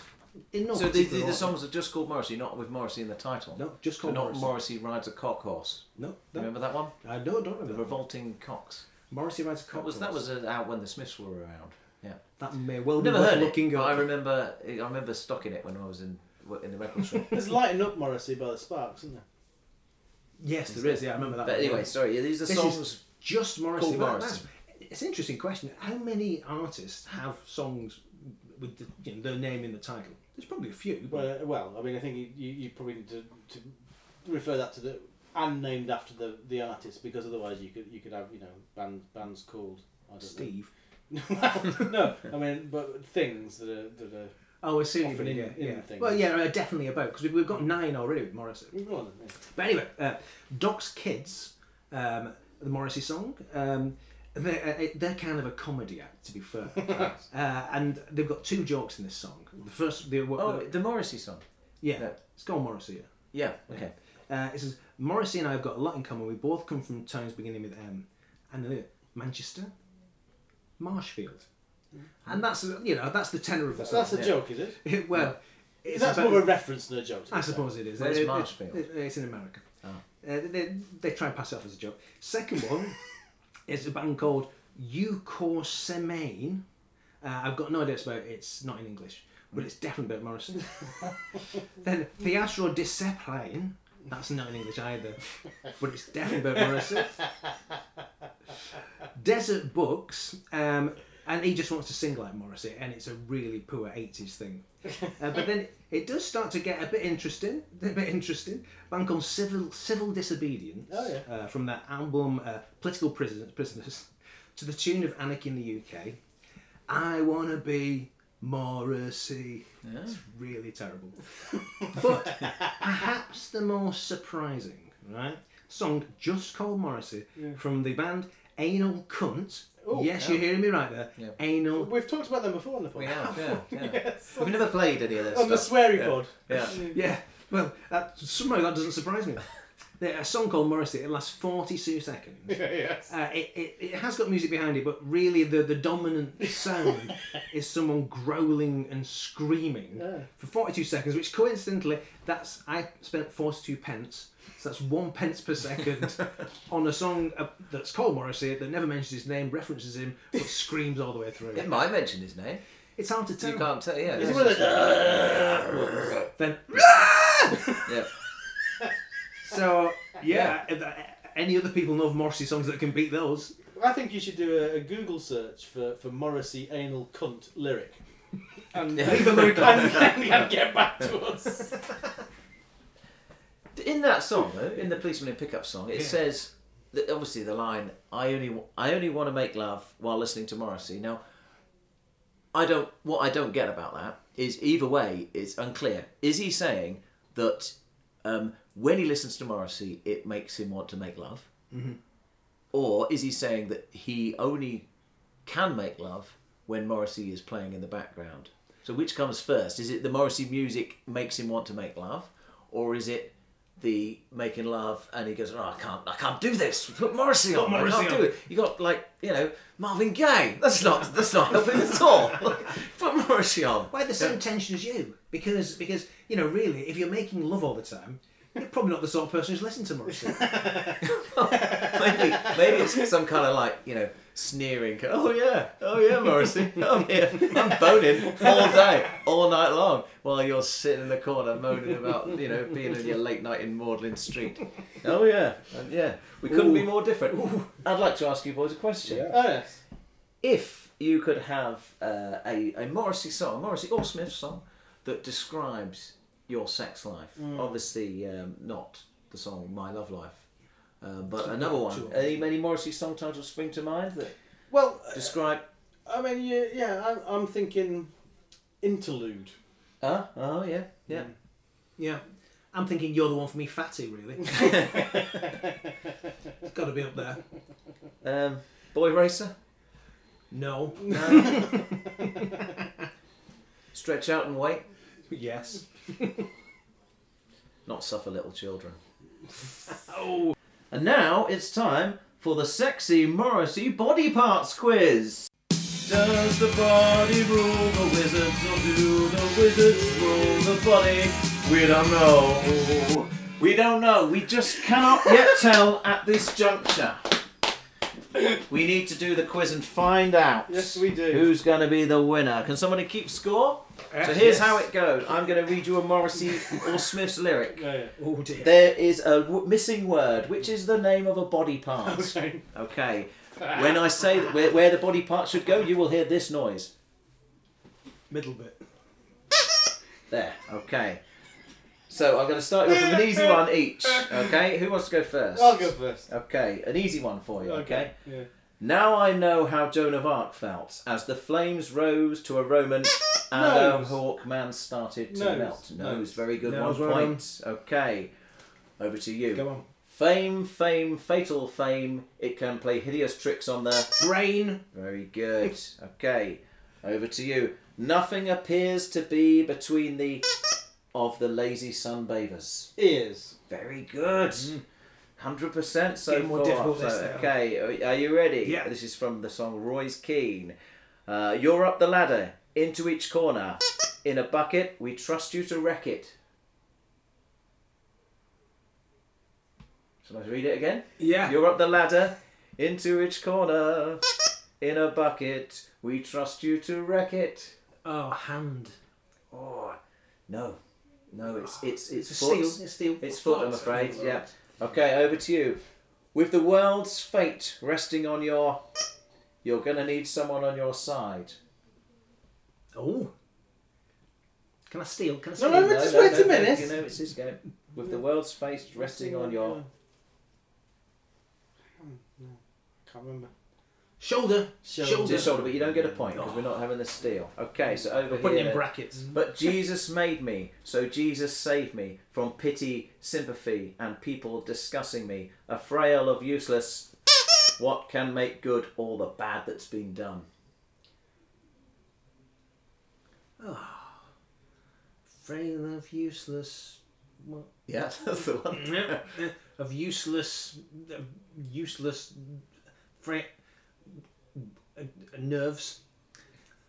in So the, particular the, the songs are just called Morrissey, not with Morrissey in the title. No, just So called not Morrissey. Morrissey rides a cock horse. No, no. Remember that one? I don't, don't The remember. that. Revolting Cocks. Morrissey rides a That cock horse. that was uh, out when the Smiths were around. Yeah. That may well Never be worth heard looking it. But up. I remember I remember stocking it when I was in in the record shop. There's Lighten Up Morrissey by the Sparks, isn't there? Yes, there is. Yeah, I remember that. But one, anyway, yeah. sorry. Yeah, these are This songs. is just Morrissey. called Well, Morrissey. that's- It's an interesting question. How many artists have songs with the, you know, their name in the title? There's probably a few. But Well, uh, well, I mean, I think you, you, you probably need to, to refer that to the and named after the, the artist because otherwise you could you could have you know band, bands called I don't Steve. Know. no, I mean, but things that are that are. Oh, I see. what you Often in- yeah, in yeah. things. Well, yeah, uh, definitely about because we've, we've got nine already with Morrissey. Go on then, yeah. But anyway, uh, Doc's kids um, the Morrissey song. Um, they're, uh, they're kind of a comedy act, to be fair. uh, and they've got two jokes in this song. The first, the, what, Oh, the- the Morrissey song. yeah, yeah. it's called Morrissey. Yeah. Okay. Yeah. Uh, it says Morrissey and I have got a lot in common. We both come from towns beginning with M, and Manchester, Marshfield, and that's you know that's the tenor of the song. That's a joke, is it? well, it's That's about- more of a reference than a joke. to I be fair. suppose it is. Where's It- it- Marshfield? it- it's in America. Oh. Uh, they, they try and pass it off as a joke. Second one is a band called Eucor Semaine. Uh, I've got no idea about it. It's not in English, but it's definitely about Morrison. then Theatro di Seplain. That's not in English either, but it's definitely about Morrison. Desert Books, um, and he just wants to sing like Morrissey, and it's a really poor 80s thing. Uh, but then it does start to get a bit interesting, a bit interesting. Band called Civil, Civil Disobedience, Oh, yeah. uh, from that album uh, Political Prisoners, Prisoners, to the tune of Anarchy in the UK. I want to be Morrissey. It's really terrible. but perhaps the most surprising, right? Song just called Morrissey from the band Anal Cunt. Oh, yes, yeah. you're hearing me right there. Yeah. Anal. We've talked about them before on the podcast. We have. Yeah. yeah. Yes. We've never played any of this. On the stuff. sweary Yeah. pod. Yeah. Yeah, well, that, somehow that doesn't surprise me. There's a song called Morrissey. It lasts 42 seconds. yes. Uh, it, it, it has got music behind it, but really the, the dominant sound is someone growling and screaming Yeah. for 42 seconds, which coincidentally, that's I spent 42 pence, so that's one pence per second on a song uh, that's called Morrissey that never mentions his name, references him, but screams all the way through. It might mention his name. It's hard to tell. You can't tell. Yeah. Is it's it one of just- those- Then, yeah. So yeah, if, uh, any other people know of Morrissey songs that can beat those? I think you should do a, a Google search for, for Morrissey anal cunt lyric. And, Leave a lyric and, and, and get back to us. In that song, though, in the policeman in pickup song, it Yeah. says that obviously the line "I only I only want to make love while listening to Morrissey." Now, I don't. What I don't get about that is either way, it's unclear. Is he saying that um, when he listens to Morrissey, it makes him want to make love, mm-hmm. or is he saying that he only can make love when Morrissey is playing in the background? So which comes first? Is it the Morrissey music makes him want to make love, or is it the making love and he goes, "Oh, I can't, I can't do this. Put Morrissey on. Morrissey I can't on." do it." You got like you know Marvin Gaye. That's not that's not helping at all. Put Morrissey on. Why the same tension as you? Because because you know really, if you're making love all the time, you're probably not the sort of person who's listening to Morrissey. maybe maybe it's some kind of like you know sneering. Oh yeah, oh yeah, Morrissey. I'm here. I'm boning all day, all night long, while you're sitting in the corner moaning about you know being in your late night in Magdalen Street. Oh yeah, and yeah. We couldn't be more different. I'd like to ask you boys a question. Oh, yes. If you could have uh, a a Morrissey song, Morrissey or Smith song that describes your sex life, obviously um, not the song My Love Life. Uh, but another one. Sure. Any many Morrissey song titles spring to mind that Well, describe? I mean, yeah, yeah I'm, I'm thinking interlude. Uh, oh yeah, yeah. yeah, I'm thinking you're the one for me, fatty. Really, it's got to be up there. Um, Boy Racer. No. No. Stretch out and wait. yes. Not suffer little children. Oh. And now it's time for the sexy Morrissey body parts quiz. Does the body rule the wizards or do the wizards rule the body? We don't know. We don't know. We just cannot yet tell at this juncture. We need to do the quiz and find out. Yes, we do. Who's going to be the winner? Can somebody keep score? So Yes. here's how it goes. I'm going to read you a Morrissey or Smith's lyric. Yeah, oh, yeah. Oh dear. There is a w- missing word, which is the name of a body part. Okay. Okay. When I say that where, where the body part should go, you will hear this noise. Middle bit. There. Okay. So I'm going to start you off with an easy one each. Okay. Who wants to go first? I'll go first. Okay. An easy one for you. Okay. Yeah. Now I know how Joan of Arc felt as the flames rose to a Roman and a Nose. hawk man started to Nose. melt. Nose. Nose. Very good. Nose, one well point. Okay. Over to you. Go on. Fame, fame, fatal fame. It can play hideous tricks on the Brain. Very good. Okay, over to you. Nothing appears to be between the of the lazy sunbathers. Ears. Very good. Hundred percent so Getting more far. difficult this So, now. okay, are- you ready? Yeah. This is from the song Roy's Keane. Uh, you're up the ladder, into each corner. In a bucket, we trust you to wreck it. Shall I read it again? Yeah. You're up the ladder, into each corner. In a bucket, we trust you to wreck it. Oh, hand. Oh, no, no, it's it's it's, It's foot. steel. It's steel. It's foot, I'm afraid. Yeah. Okay, over to you. With the world's fate resting on your, you're gonna need someone on your side. Oh. Can I steal? Can I No, steal? no, just wait a minute. You know it's his game. With the world's fate resting on your, I Can't remember. Shoulder. Shoulder. Shoulder. just shoulder, but you don't get a point because we're not having the steal. Okay, so over Put it here. in brackets. But Jesus made me, so Jesus saved me from pity, sympathy, and people discussing me. A frail of useless. What can make good all the bad that's been done? Ah. Frail of useless. What? Yeah, that's the one. of useless, useless, fra- uh, nerves.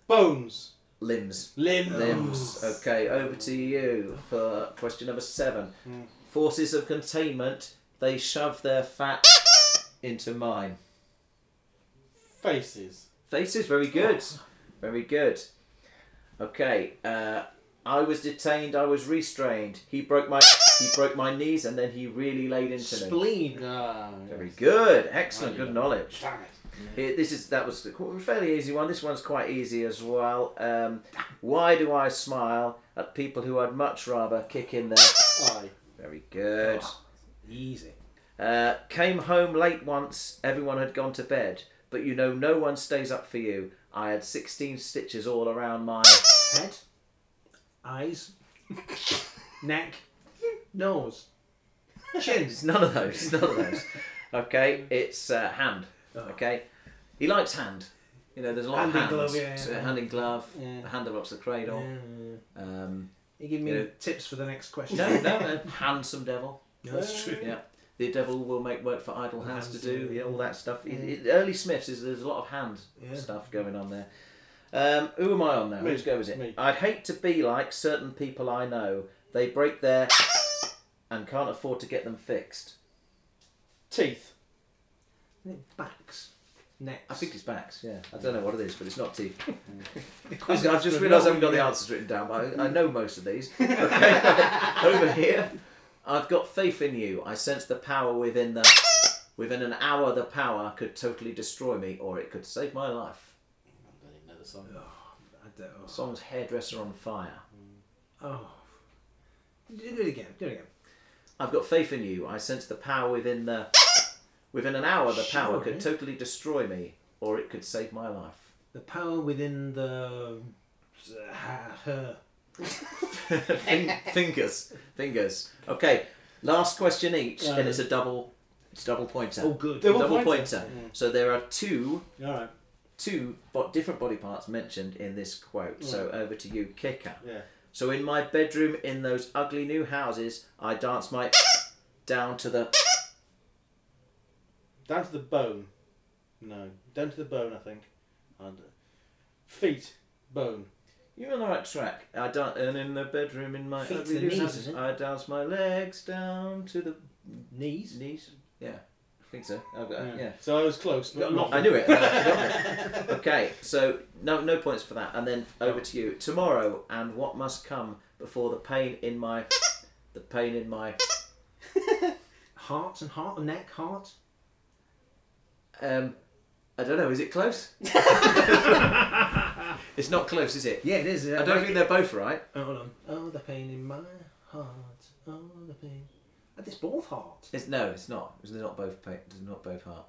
Bones. Limbs. Limbs. Limbs. Okay, over to you for question number seven. Forces of containment, they shove their fat into mine. Faces. Faces, very good. Very good. Okay, uh, I was detained, I was restrained. He broke my he broke my knees and then he really laid into me. Spleen. Ah, Very yes. good. Excellent, good knowledge. Damn it. Here, this is that was a fairly easy one. This one's quite easy as well. Um, why do I smile at people who I'd much rather kick in their? eye? Very good. Easy. Uh, came home late once. Everyone had gone to bed, but you know no one stays up for you. I had sixteen stitches all around my. Head. Eyes. neck. Nose. Chin. It's none of those. None of those. Okay, it's uh, hand. Okay, he likes hand. You know, there's a lot Hand of hands. glove, yeah, So yeah. hand in glove, Yeah. the hand that rocks the cradle. Yeah. Um, You give me You know- tips for the next question. no, no, no, handsome devil. No, that's true. Yeah, the devil will make work for idle hands to do. yeah. Yeah, all that stuff. It- it- early Smiths is there's a lot of hand Yeah. stuff going on there. Um, who am I on now? Me. Whose go is it? Me. I'd hate to be like certain people I know. They break their and can't afford to get them fixed. Teeth. Backs. Necks. I think it's backs. Yeah, I don't know what it is, but it's not teeth. Quiz I've just realised I haven't got the answers written down, but I, I mm. know most of these. Okay. Over here, I've got faith in you. I sense the power within the. Within an hour, the power could totally destroy me, or it could save my life. I don't even know the song. I don't know. Song's hairdresser on fire. Oh. Do it again. Do it again. I've got faith in you. I sense the power within the. Within an hour, the power Sure, could yeah. totally destroy me, or it could save my life. The power within the. her. Fin- fingers, fingers. Okay, last question each, and it's a um, double, it's double pointer. Oh, good. Double double pointer. pointer. So there are two, All right. two bo- different body parts mentioned in this quote. So over to you, kicker. Yeah. So in my bedroom, in those ugly new houses, I dance my down to the. Down to the bone. No. Down to the bone, I think. And uh, feet. Bone. You're on the right track. I dance, and in the bedroom, in my Feet to the knees, houses, is it? I dance my legs down to the Knees. knees. Yeah, I think so. I've got, Yeah. yeah. So I was close, but not. I knew it. I forgot it. okay, so no no points for that. And then over to you tomorrow. And what must come before the pain in my, the pain in my. Heart and heart, and neck, heart. Um, I don't know. Is it close? it's not close, is it? Yeah, it is. I don't think they're both right. Oh, hold on. Oh, the pain in my heart. Oh, the pain. Oh, it's both heart. It's no, it's not. It's not both pain. It's not both heart.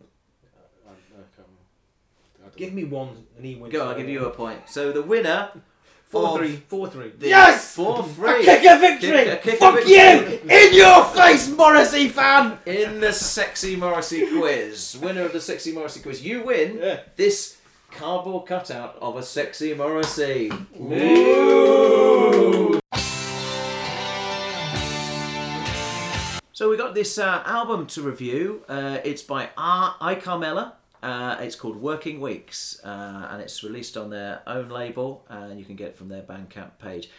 I, I can't. I don't Give me one and he wins. Go. I'll give you a point. So the winner Four of three. Four three. Yes! Four A three. kick of victory! Kick- a kick of Fuck victory. you! In your face, Morrissey fan! in the Sexy Morrissey quiz. Winner of the Sexy Morrissey quiz. You win Yeah. this cardboard cutout of a Sexy Morrissey. Ooh. So we got this uh, album to review. Uh, it's by R. I Carmella. Uh, it's called Working Weeks, uh, and it's released on their own label, and you can get it from their Bandcamp page.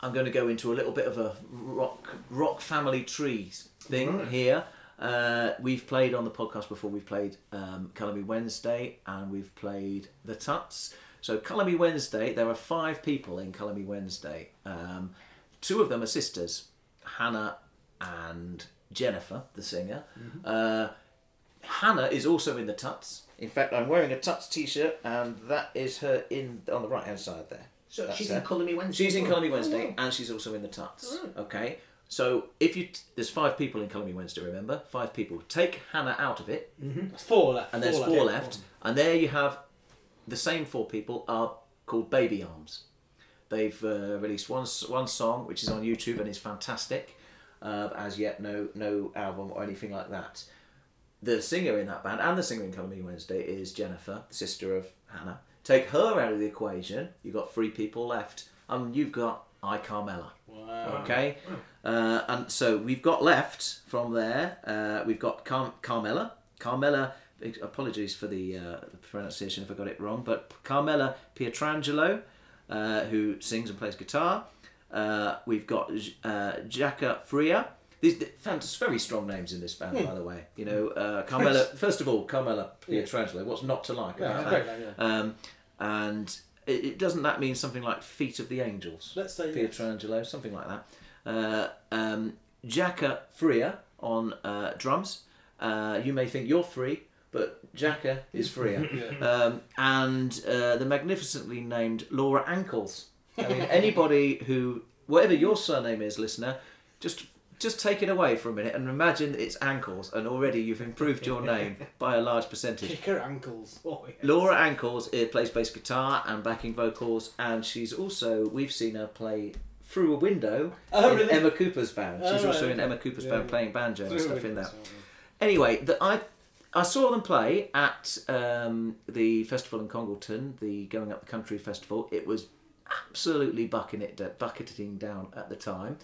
I'm going to go into a little bit of a rock rock family trees thing here. Uh, we've played on the podcast before. We've played um, Colour Me Wednesday, and we've played The Tuts. So Colour Me Wednesday, there are five people in Colour Me Wednesday. Um, two of them are sisters, Hannah and Jennifer, the singer. Uh, Hannah is also in the Tuts. In fact, I'm wearing a Tuts t-shirt, and that is her in on the right hand side there. So That's she's her. in Colour Me Wednesday. She's in as well. Colour Me Wednesday, and she's also in the Tuts. Okay, so if you t- there's five people in Colour Me Wednesday, remember five people. Take Hannah out of it, There's four left. and there's four, four left. left, and there you have the same four people are called Baby Arms. They've uh, released one s- one song which is on YouTube and is fantastic. Uh, as yet, no no album or anything like that. The singer in that band and the singer in Colour Me Wednesday is Jennifer, the sister of Hannah. Take her out of the equation, you've got three people left, and you've got I Carmella. Wow. Okay, uh, and so we've got left from there. Uh, we've got Car- Carmella. Carmella. Apologies for the, uh, the pronunciation if I got it wrong, but Carmella Pietrangelo, uh, who sings and plays guitar. Uh, we've got uh, Jacka Fria. These very strong names in this band, by the way. You know, uh, Carmella. First of all, Carmella Pietrangelo. What's not to like Yeah, about that? name, yeah. Um, and it, it doesn't that mean something like Feet of the Angels? Let's say yes. Pietrangelo, something like that. Uh, um, Jacka Freer on uh, drums. Uh, you may think you're free, but Jacka is freer. um, and uh, the magnificently named Laura Ankles. I mean, anybody who, whatever your surname is, listener, just just take it away for a minute and imagine it's ankles, and already you've improved your name by a large percentage. Kick her ankles. Oh, yes. Laura Ankles uh, plays bass guitar and backing vocals, and she's also we've seen her play through a window Oh, in really? Emma Cooper's band. Oh, She's right, also in okay. Emma Cooper's Yeah, band yeah. playing banjo and stuff in yeah. Anyway, the, I I saw them play at um, the festival in Congleton, the Going Up the Country festival. It was absolutely bucketing it bucketing down at the time,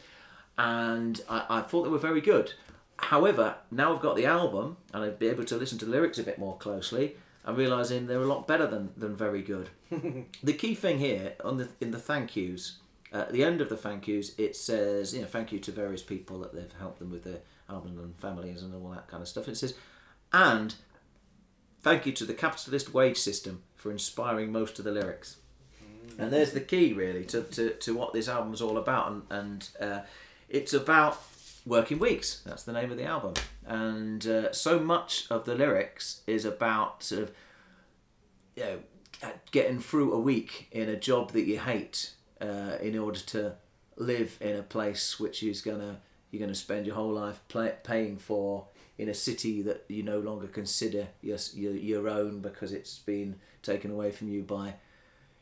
and I, I thought they were very good. However, now I've got the album and I'd be able to listen to the lyrics a bit more closely. I'm realizing they're a lot better than, than very good. the key thing here on the in the thank yous, uh, at the end of the thank yous, it says you know thank you to various people that they've helped them with their album and families and all that kind of stuff. And it says, and thank you to the capitalist wage system for inspiring most of the lyrics. And there's the key really to, to, to what this album's all about, and and uh, it's about working weeks. That's the name of the album, and uh, so much of the lyrics is about sort of you know getting through a week in a job that you hate uh, in order to live in a place which is gonna you're gonna spend your whole life play, paying for in a city that you no longer consider your, your your own because it's been taken away from you by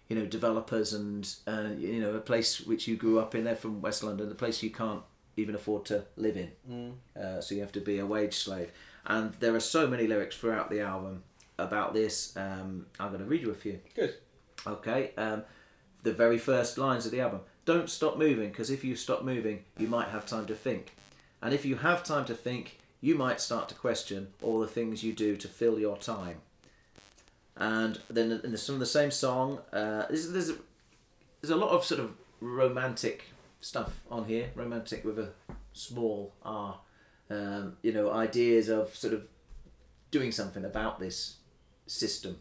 you know developers and uh, you know a place which you grew up in. They're from West London, the place you can't even afford to live in. Uh, so you have to be a wage slave. And there are so many lyrics throughout the album about this. Um, I'm going to read you a few. Good. Okay. Um, the very first lines of the album. Don't stop moving, because if you stop moving, you might have time to think. And if you have time to think, you might start to question all the things you do to fill your time. And then in the, some of the same song, uh, there's, there's, a, there's a lot of sort of romantic stuff on here, romantic with a small r. Um, you know, ideas of sort of doing something about this system,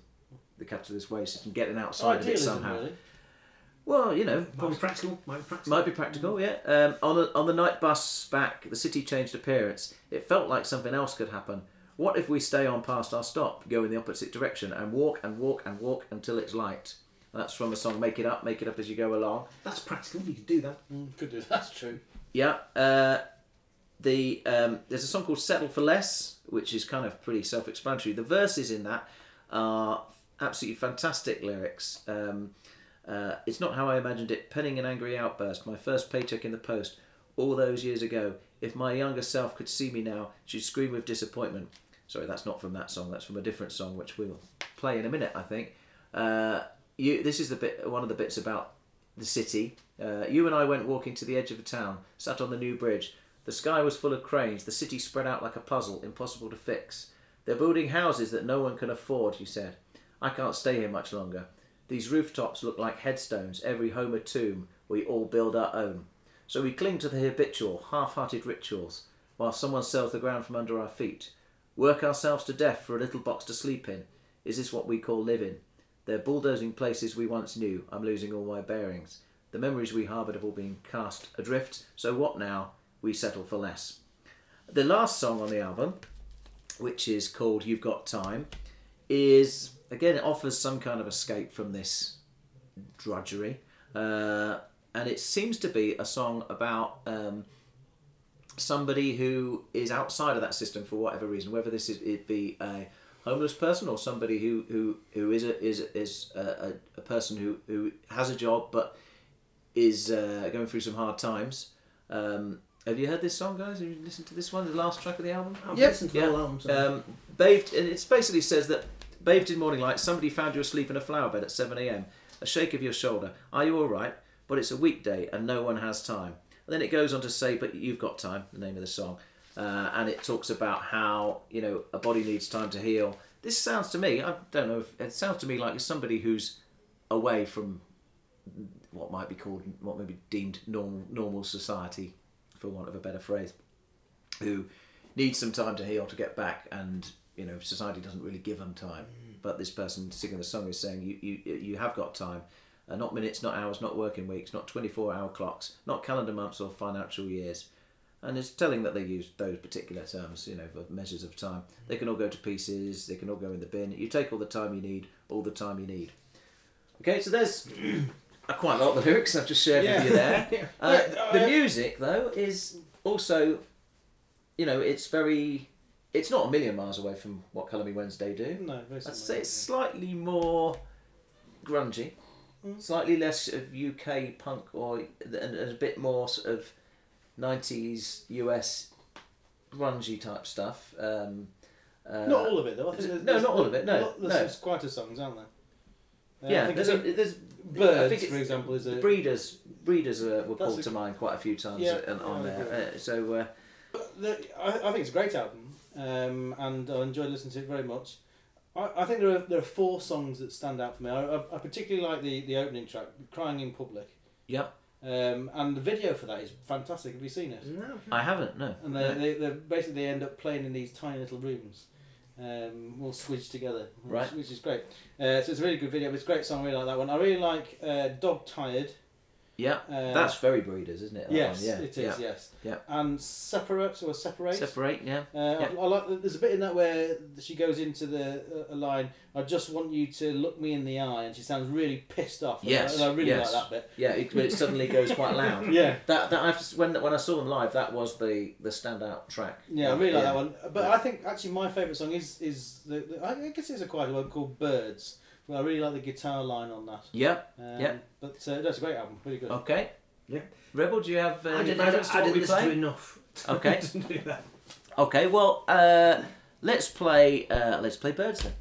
the capitalist wage system, getting outside of it somehow. really. Well, you know, Might be practical. Might be practical. might be practical, yeah. Um, on the on the night bus back, the city changed appearance. It felt like something else could happen. What if we stay on past our stop, go in the opposite direction, and walk and walk and walk until it's light? That's from the song "Make It Up, Make It Up as You Go Along." That's practical. You could do that. Could do. that. That's true. Yeah. Uh, the um, there's a song called "Settle for Less," which is kind of pretty self-explanatory. The verses in that are absolutely fantastic lyrics. Um, Uh, it's not how I imagined it. Penning an angry outburst. My first paycheck in the post all those years ago. If my younger self could see me now, she'd scream with disappointment. Sorry, that's not from that song. That's from a different song, which we'll play in a minute, I think. Uh, you, this is the bit, one of the bits about the city. Uh, you and I went walking to the edge of the town, sat on the new bridge. The sky was full of cranes. The city spread out like a puzzle, impossible to fix. They're building houses that no one can afford, you said. I can't stay here much longer. These rooftops look like headstones, every home a tomb. We all build our own. So we cling to the habitual, half hearted rituals, while someone sells the ground from under our feet. Work ourselves to death for a little box to sleep in. Is this what we call living? They're bulldozing places we once knew. I'm losing all my bearings. The memories we harboured have all been cast adrift. So what now? We settle for less. The last song on the album, which is called You've Got Time, is again it offers some kind of escape from this drudgery. Uh, and it seems to be a song about um, somebody who is outside of that system for whatever reason, whether this is it be a homeless person or somebody who who, who is a is is a, a, a person who, who has a job but is uh, going through some hard times. Um, have you heard this song, guys? Have you listened to this one, the last track of the album? I've Yep. listened to the album. so- Um, bathed, and it basically says that bathed in morning light, somebody found you asleep in a flower bed at 7 a.m. A shake of your shoulder. Are you all right? But it's a weekday and no one has time. And then it goes on to say, but you've got time. The name of the song, uh, and it talks about how you know a body needs time to heal. This sounds to me, I don't know, if, it sounds to me like somebody who's away from what might be called, what may be deemed normal, normal society, for want of a better phrase, who needs some time to heal to get back, and you know society doesn't really give them time. But this person singing the song is saying you you you have got time, uh, not minutes, not hours, not working weeks, not twenty four hour clocks, not calendar months or financial years. And it's telling that they use those particular terms, you know, for measures of time. They can all go to pieces. They can all go in the bin. You take all the time you need, all the time you need. Okay, so there's uh, quite a lot of the lyrics I've just shared with you there. Uh, the music, though, is also, you know, it's very. It's not a million miles away from what Colour Me Wednesday do. No, very I'd say it's slightly more grungy, Mm. slightly less of UK punk, or and, and a bit more sort of nineties US grungy type stuff. Um, uh, not all of it though. I think there's, no, there's- not all of it. No, lot- there's no. some quieter songs, aren't there? Uh, yeah, I think there's, a, there's Birds, for example, is a breeders. Breeders uh, were called a- to mind quite a few times Yeah, on, on yeah, there. Uh, so uh, the, I, I think it's a great album, um, and I enjoyed listening to it very much. I, I think there are there are four songs that stand out for me. I, I, I particularly like the, the opening track, "Crying in Public," Yep. um, and the video for that is fantastic. Have you seen it? No. I haven't. No. And they, they, they basically they end up playing in these tiny little rooms, um, all squished together, which, Right. which is great. Uh, so it's a really good video. It's a great song. I really like that one. I really like uh, "Dog Tired." Yeah, Uh, that's very breeders, isn't it? Yes, one? Yeah, it is. Yeah. Yes. Yeah. And separate or separate. Separate. Yeah. Uh, Yeah. I, I like. There's a bit in that where she goes into the uh, line. I just want you to look me in the eye, and she sounds really pissed off. and I- Yes. and I really yes. like that bit. Yeah, it, but it suddenly goes quite loud. Yeah. That that I've when when I saw them live, that was the the standout track. Yeah, I really like Yeah. that one. But I think actually my favourite song is is the, the I guess it's a quieter one called Birds. But I really like the guitar line on that. Yep. Um, Yep. But uh, that's a great album. Really good. Okay. Yeah. Rebel, do you have uh, I didn't, I preference didn't, I didn't we listen play? to enough. to Okay. do that. Okay. Well, uh, let's play. Uh, let's play Birds then.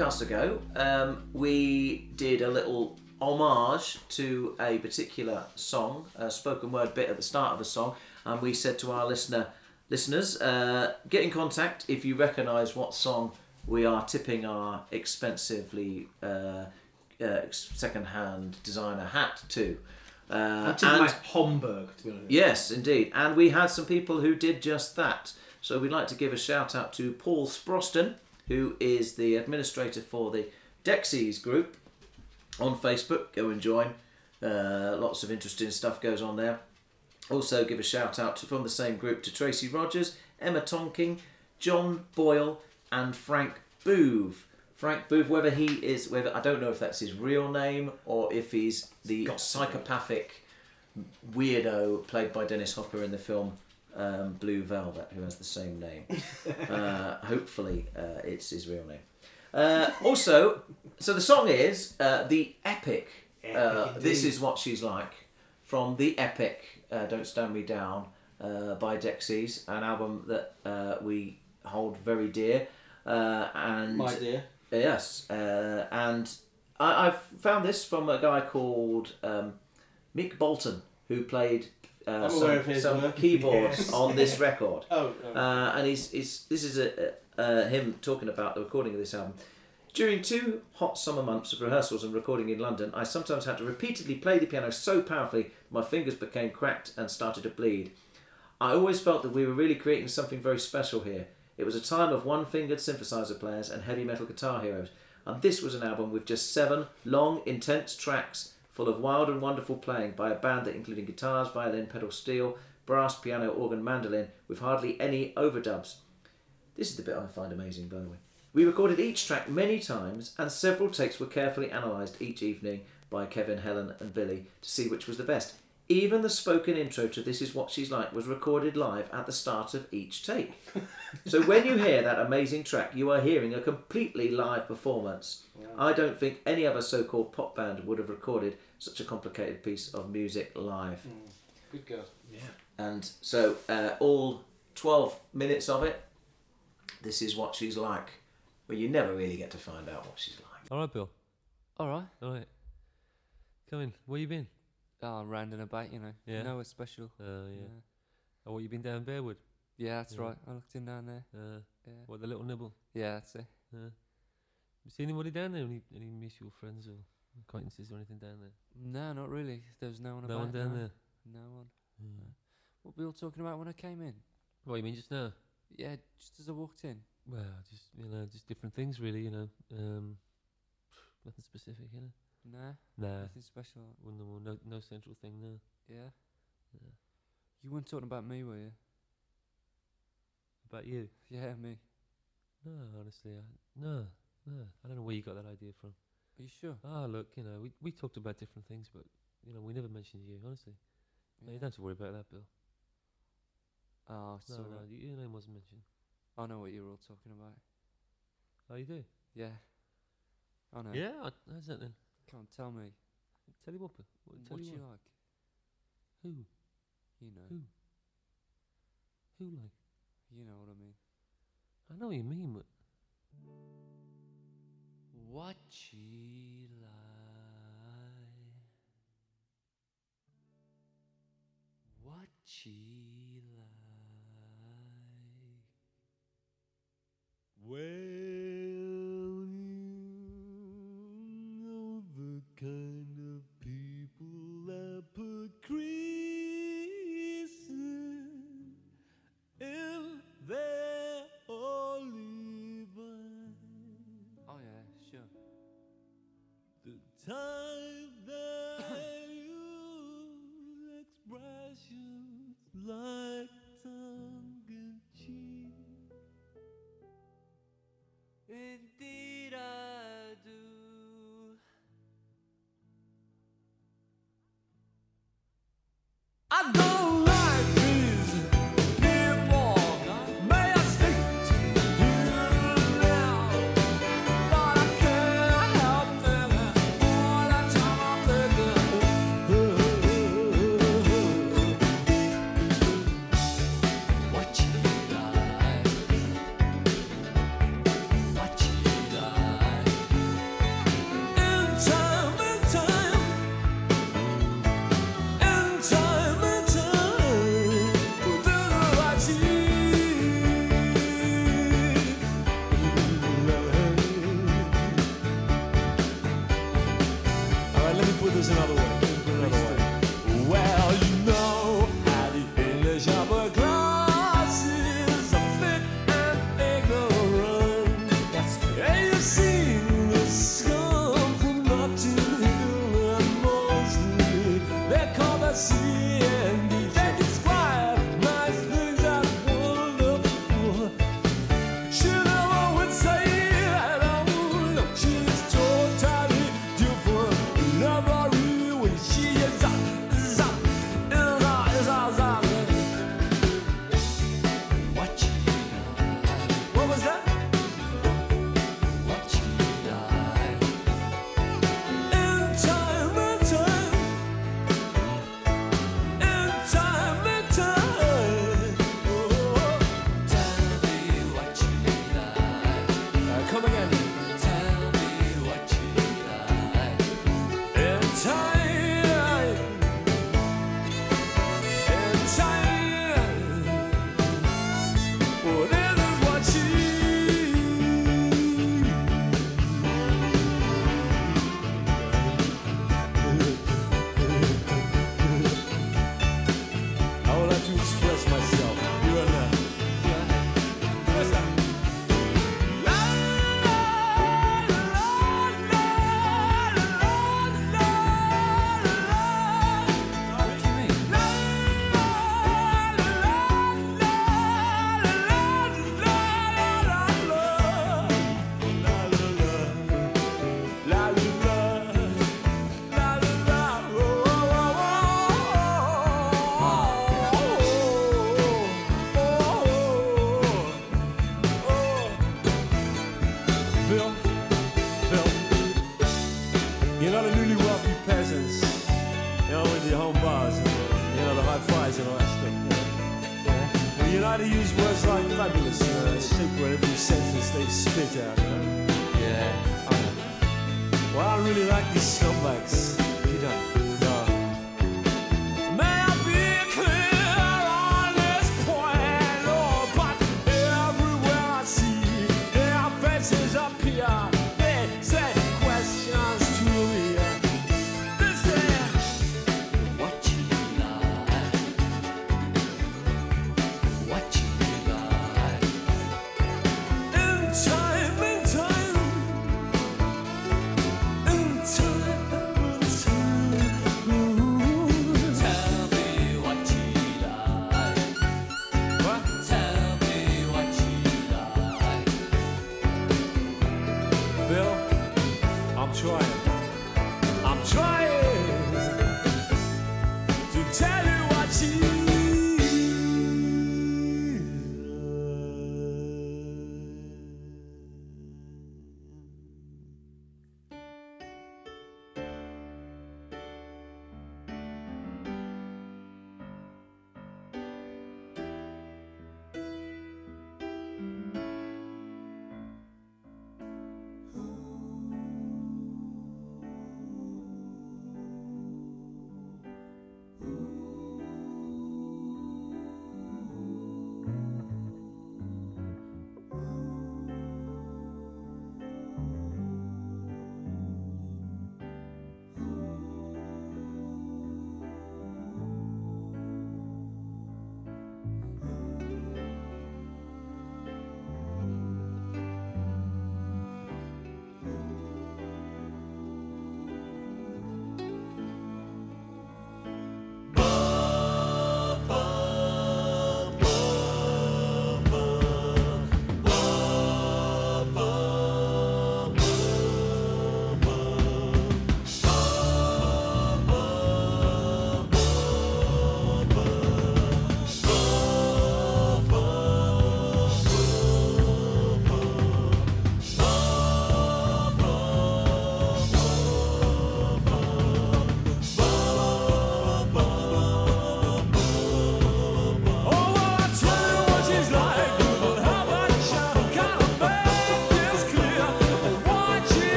Podcasts ago, um, we did a little homage to a particular song, a spoken word bit at the start of a song, and we said to our listener listeners, uh, get in contact if you recognise what song we are tipping our expensively uh, uh, second-hand designer hat to. Uh, tipping like Homburg, to be honest. Yes, indeed. And we had some people who did just that. So we'd like to give a shout out to Paul Sproston, who is the administrator for the Dexies group on Facebook. Go and join. Uh, lots of interesting stuff goes on there. Also, give a shout out to, from the same group to Tracy Rogers, Emma Tonking, John Boyle, and Frank Boove. Frank Booth, whether he is, whether I don't know if that's his real name or if he's the psychopathic weirdo played by Dennis Hopper in the film um, Blue Velvet, who has the same name. uh, hopefully, uh, it's his real name. Uh, also, so the song is uh, the epic. Uh, Epic this is what she's like from the epic uh, "Don't Stand Me Down" uh, by Dexies, an album that uh, we hold very dear. Uh, and My dear. Yes, uh, and I, I've found this from a guy called um, Mick Bolton, who played uh, some, aware of his some keyboards Yes. on this record. Oh, oh. Uh, and he's, he's this is a, uh, him talking about the recording of this album. During two hot summer months of rehearsals and recording in London, I sometimes had to repeatedly play the piano so powerfully my fingers became cracked and started to bleed. I always felt that we were really creating something very special here. It was a time of one fingered synthesizer players and heavy metal guitar heroes, and this was an album with just seven long, intense tracks full of wild and wonderful playing by a band that included guitars, violin, pedal steel, brass, piano, organ, mandolin, with hardly any overdubs. This is the bit I find amazing, by the way. We recorded each track many times, and several takes were carefully analysed each evening by Kevin, Helen, and Billy to see which was the best. Even the spoken intro to This Is What She's Like was recorded live at the start of each take. so when you hear that amazing track, you are hearing a completely live performance. I don't think any other so called pop band would have recorded such a complicated piece of music live. Good girl. Yeah. And so uh, all 12 minutes of it, this is what she's like. Well, you never really get to find out what she's like. All right, Bill. All right. All right. Come in. Where you been? Oh, round and about, you know. Yeah. Nowhere special. Oh, yeah. Oh, what, you been down Bearwood? Yeah, that's Yeah. right. I looked in down there. Uh, Yeah. What, the little nibble? Yeah, that's it. Uh, you seen anybody down there? Any, any mutual friends or acquaintances or anything down there? No, not really. There was no one No about. one down no. there? No one. No. What were we all talking about when I came in? What, you mean just now? Yeah, just as I walked in. Well, just, you know, just different things really, you know. Um, nothing specific, you know. Nah. Nah. Nothing special. No, no, no central thing, no. Yeah. Yeah. You weren't talking about me, were you? About you? Yeah, me. No, honestly, I, no, no. I don't know where you got that idea from. Are you sure? Ah, look, you know, we, we talked about different things, but, you know, we never mentioned you, honestly. No, you don't have to worry about that, Bill. Oh, No, no, your name wasn't mentioned. I know what you're all talking about. Oh, you do? Yeah. I know. Yeah? I- How's that then? Come on, tell me. Tell you what, Bill. What, tell What you you what? like? Who? You know. Who? Who like? You know what I mean. I know what you mean, but What she like? What she You're not a newly wealthy peasants, you know, with your home bars and, you know, the high fives and all that stuff, you know. Yeah. Well, you know how to use words like fabulous and uh, super in every sentence they spit out, you know? Yeah. I well, I really like these scumbags.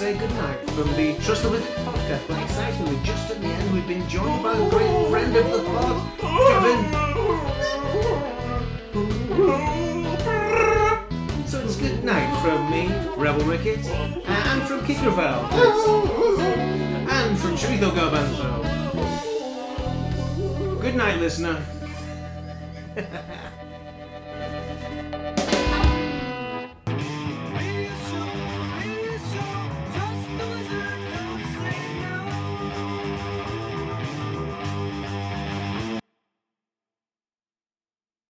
Say good night from the Trust the Wizard podcast. But excitingly, just at the end, we've been joined by a great friend of the pod, Kevin. So it's good night from me, Rebel Ricket, uh, and from Gravel, and from Chorizo Garbanzo. Good night, listener.